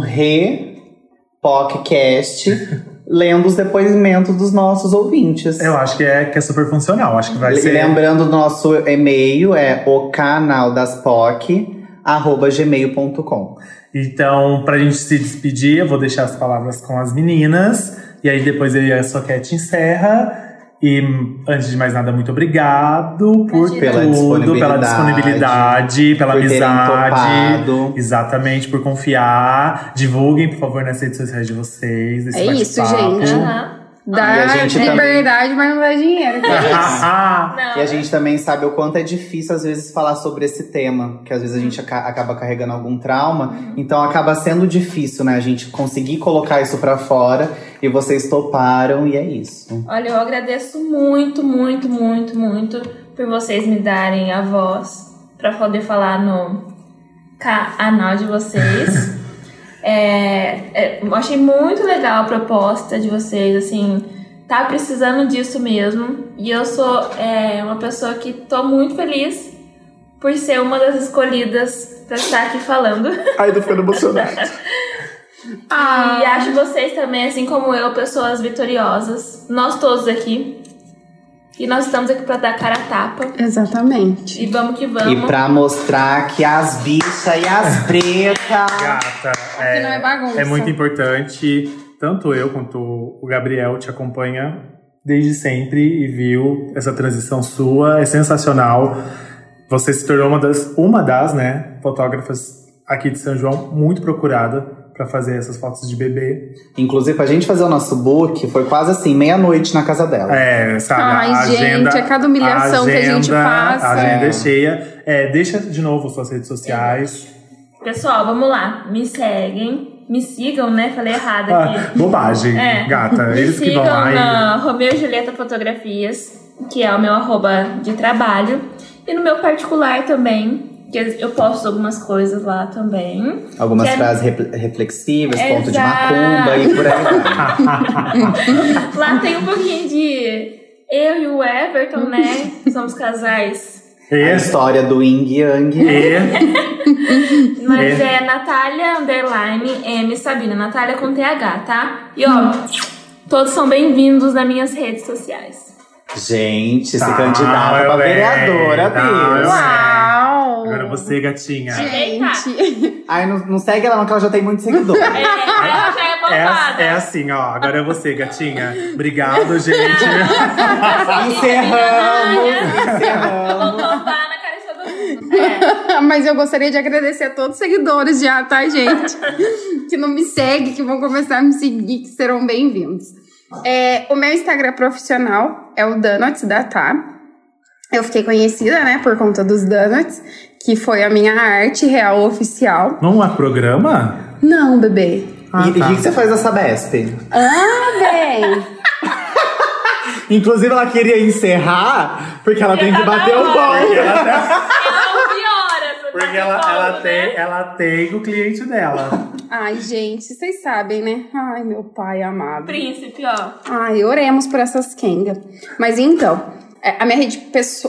re-podcast lendo os depoimentos dos nossos ouvintes. Eu acho que é, que é super funcional. Acho que vai E ser. Lembrando, nosso e-mail é o canal das POC, arroba gmail.com. Então, pra gente se despedir, eu vou deixar as palavras com as meninas. E aí depois ele a Soquete encerra. E antes de mais nada, muito obrigado por. Pela tudo, disponibilidade, pela disponibilidade, pela amizade. Exatamente, por confiar. Divulguem, por favor, nas redes sociais de vocês. É isso, bate-papo. gente. Aham. Dá E a gente liberdade, mas não dá dinheiro. Não. E a gente também sabe o quanto é difícil, às vezes, falar sobre esse tema. Que às vezes a gente aca- acaba carregando algum trauma. Então acaba sendo difícil, né? A gente conseguir colocar isso pra fora. E vocês toparam, e é isso. Olha, eu agradeço muito, muito, muito, muito por vocês me darem a voz pra poder falar no canal de vocês. É, é, achei muito legal a proposta de vocês, assim, tá precisando disso mesmo. E eu sou é, uma pessoa que tô muito feliz por ser uma das escolhidas pra estar aqui falando. Ai, tô ficando emocionada. E acho vocês também, assim como eu, pessoas vitoriosas. Nós todos aqui. E nós estamos aqui pra dar cara a tapa. Exatamente. E vamos que vamos. E pra mostrar que as bichas e as pretas. Gata, Aqui não é bagunça. é muito importante. Tanto eu quanto o Gabriel te acompanha desde sempre e viu essa transição sua. É sensacional. Você se tornou uma das, uma das né, fotógrafas aqui de São João muito procurada para fazer essas fotos de bebê. Inclusive, pra gente fazer o nosso book, foi quase assim, meia-noite na casa dela. É, sabe? Ai, a gente, agenda, é cada humilhação que a gente passa. A agenda É. é cheia. É, deixa de novo suas redes sociais. Pessoal, vamos lá. Me seguem. Me sigam, né? Falei errado aqui. Ah, bobagem, É. gata. Me Eles que sigam vão lá e na Romeu e Julieta Fotografias, que é o meu arroba de trabalho. E no meu particular também, que eu posto algumas coisas lá também. Algumas é- frases refle- reflexivas, ponto de Exato. macumba e por aí. Lá tem um pouquinho de eu e o Everton, né? Somos casais. A E, história do Ying Yang. e Mas É. é Natália Underline M Sabina. Natália com TH, tá? E ó, todos são bem-vindos nas minhas redes sociais. Gente, se Tá, candidata pra vereadora, tá, Deus. Uau! Agora você, gatinha. Gente, Ai, não, não segue ela não, que ela já tem muitos seguidores. É, ela já é É, bombada. é assim, ó. Agora é você, gatinha. Obrigado, gente. Encerramos, Eu vou encerramos. bombar na cara de todo mundo. É. Mas eu gostaria de agradecer a todos os seguidores já, tá, gente? que não me seguem, que vão começar a me seguir, que serão bem-vindos. É, o meu Instagram profissional é o Donuts da Tá. Eu fiquei conhecida, né, por conta dos Donuts, que foi a minha arte real oficial. Não há programa? Não, bebê. Ah, e o tá. que, que você faz da Sabesp? Ah, bem. Inclusive, ela queria encerrar porque ela tem que bater o ela, Ela piora. porque ela, ela tem, ela tem o cliente dela. Ai, gente, vocês sabem, né? Ai, meu pai amado. Príncipe, ó. Ai, oremos por essas Kenga. Mas então, a minha rede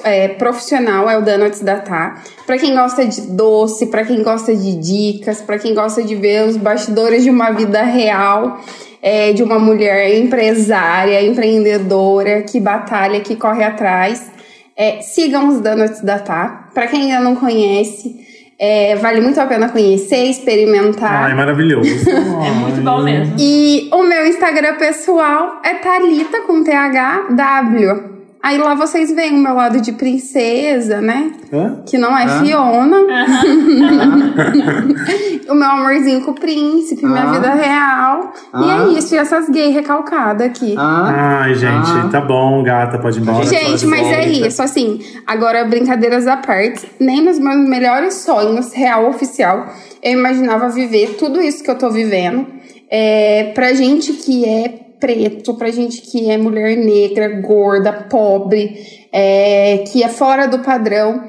é, profissional é o Donuts da Tá. Pra quem gosta de doce, pra quem gosta de dicas, pra quem gosta de ver os bastidores de uma vida real, é, de uma mulher empresária, empreendedora, que batalha, que corre atrás. É, sigam os Donuts da Tá. Pra quem ainda não conhece, é, vale muito a pena conhecer, experimentar. Ai, maravilhoso. É muito bom mesmo. E o meu Instagram pessoal é Thalita com THW. Aí lá vocês veem o meu lado de princesa, né? Hã? Que não é Hã? Fiona. o meu amorzinho com o príncipe, minha vida real. E é isso, e essas gays recalcadas aqui. Ah, Ai, gente, Ah. tá bom, gata, pode ir embora. Gente, mas é isso, assim. Agora, brincadeiras à parte, nem nos meus melhores sonhos, real oficial, eu imaginava viver tudo isso que eu tô vivendo. É, pra gente que é preto, pra gente que é mulher negra, gorda, pobre, é, que é fora do padrão.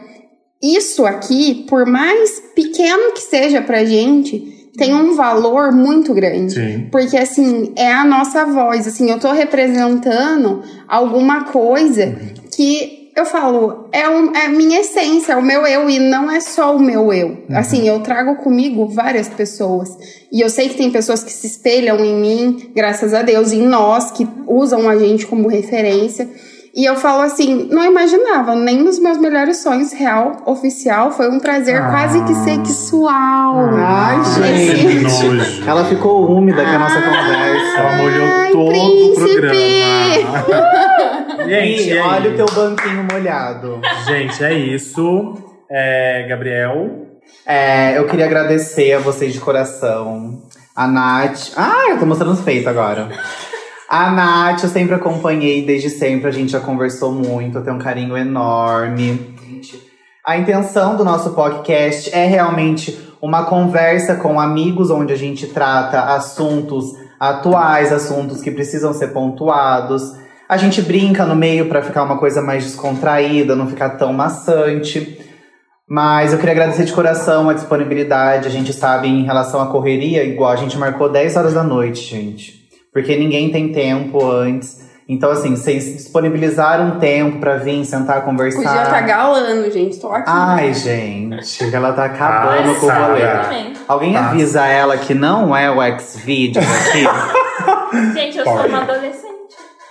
Isso aqui, por mais pequeno que seja pra gente, tem um valor muito grande. Sim. Porque, assim, é a nossa voz. Assim, eu tô representando alguma coisa que eu falo, é, um- é a minha essência, é o meu eu, e não é só o meu eu. Assim, eu trago comigo várias pessoas. E eu sei que tem pessoas que se espelham em mim, graças a Deus, em nós, que usam a gente como referência. E eu falo assim, não imaginava, nem nos meus melhores sonhos, real, oficial, foi um prazer Ah. quase que sexual. Ai, Que gente. nojo. Ela ficou úmida com a nossa conversa. Ela molhou Ai, todo príncipe! o programa. gente, é olha o teu banquinho molhado. Gente, é isso. É, Gabriel. É, eu queria agradecer a vocês de coração. A Nath. Ah, eu tô mostrando os peitos agora. A Nath, eu sempre acompanhei desde sempre, a gente já conversou muito, eu tenho um carinho enorme. A intenção do nosso podcast é realmente uma conversa com amigos, onde a gente trata assuntos atuais, assuntos que precisam ser pontuados. A gente brinca no meio para ficar uma coisa mais descontraída, não ficar tão maçante. Mas eu queria agradecer de coração a disponibilidade. A gente sabe, em relação à correria, igual a gente marcou 10 horas da noite, gente. Porque ninguém tem tempo antes. Então, assim, vocês disponibilizaram tempo pra vir, sentar, conversar. Podia estar galando, gente. Tô aqui. Ai, gente, ela tá acabando Ah, com o rolê. Também. Alguém Tá. avisa ela que não é o Xvideos aqui? Gente, eu sou uma adolescente.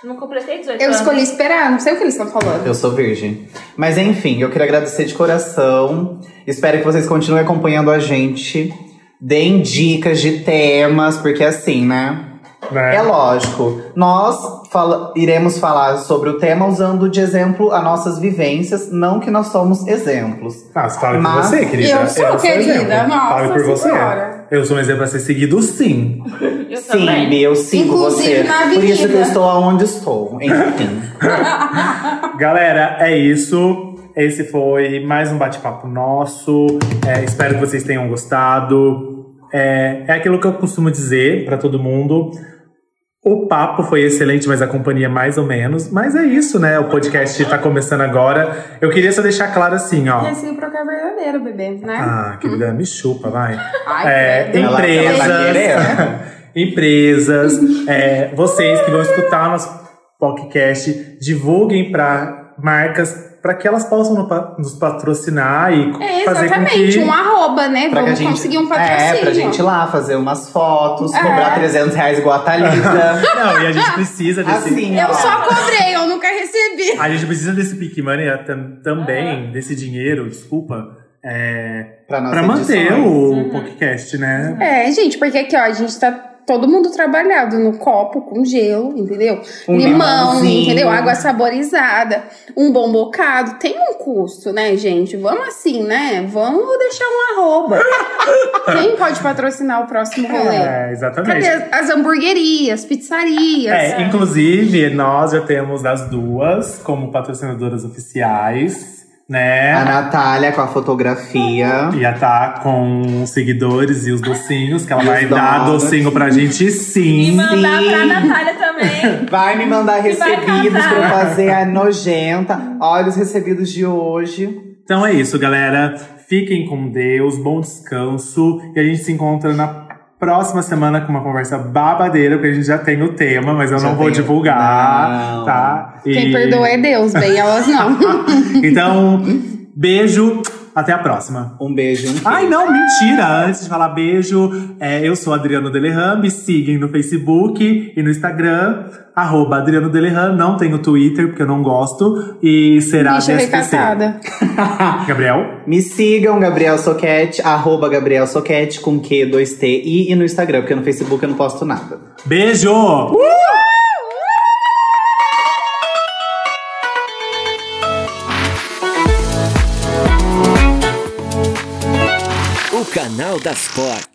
Não completei 18 Eu anos. escolhi esperar, não sei o que eles estão falando. Eu sou virgem. Mas enfim, eu queria agradecer de coração. Espero que vocês continuem acompanhando a gente. Deem dicas de temas, porque assim, né? Né? É lógico. Nós fala- iremos falar sobre o tema usando de exemplo as nossas vivências, não que nós somos exemplos. Ah, você fala Mas- por você, querida. Eu sou, querida. Nossa Fale por você. Senhora. Eu sou um exemplo a ser seguido, sim. Eu Sim, também. Bi, eu sigo Inclusive você. na Por isso que eu estou aonde estou. Enfim. Galera, é isso. Esse foi mais um bate-papo nosso. É, espero que vocês tenham gostado. É, é aquilo que eu costumo dizer pra todo mundo. O papo foi excelente, mas a companhia mais ou menos. Mas é isso, né? O podcast tá começando agora. Eu queria só deixar claro assim, ó. Recíproca é verdadeiro, bebê, né? Ah, querida, me chupa, vai. Ai, É, ela tá empresas, empresas, é, vocês que vão escutar o nosso podcast, divulguem para marcas para que elas possam nos patrocinar e É, fazer com exatamente, que um arroba, né? Pra que a Vamos gente, conseguir um patrocínio. É, pra gente ir lá fazer umas fotos, É. cobrar 300 reais igual a Thalita. não e a gente precisa desse assim, Eu ó. só cobrei, eu nunca recebi. a gente precisa desse pick money tam- também desse dinheiro, desculpa, é, Pra, para manter o podcast, né? É, gente, porque aqui, ó, a gente tá todo mundo trabalhado no copo com gelo, entendeu? Um Limão, limãozinho. entendeu? Água saborizada, um bom bocado. Tem um custo, né, gente? Vamos assim, né? Vamos deixar um arroba. Quem pode patrocinar o próximo rolê? É, exatamente. Cadê as, as hamburguerias, pizzarias? É, inclusive, nós já temos as duas como patrocinadoras oficiais, né? A Natália com a fotografia. Ia tá com os seguidores e os docinhos, que ela E vai dar docinho pra gente E sim. mandar Sim. pra Natália também. Vai me mandar recebidos pra eu fazer a nojenta. Olha os recebidos de hoje. Então é isso, galera. Fiquem com Deus, bom descanso. E a gente se encontra na próxima semana com uma conversa babadeira, porque a gente já tem o tema, mas eu Já não vou divulgar, Não. tá? Quem E- perdoa é Deus, bem, elas não. Então, beijo. Até a próxima. Um beijo. Um Ai, não, mentira! Antes de falar beijo, é, eu sou Adriano Delehan, me sigam no Facebook e no Instagram, arroba Adriano Delehan, não tenho Twitter, porque eu não gosto, e será Bicha DSPC. Gabriel? Me sigam, Gabriel Soquete, arroba Gabriel Soquete, com Q, 2T, I e no Instagram, porque no Facebook eu não posto nada. Beijo! O canal das Fox.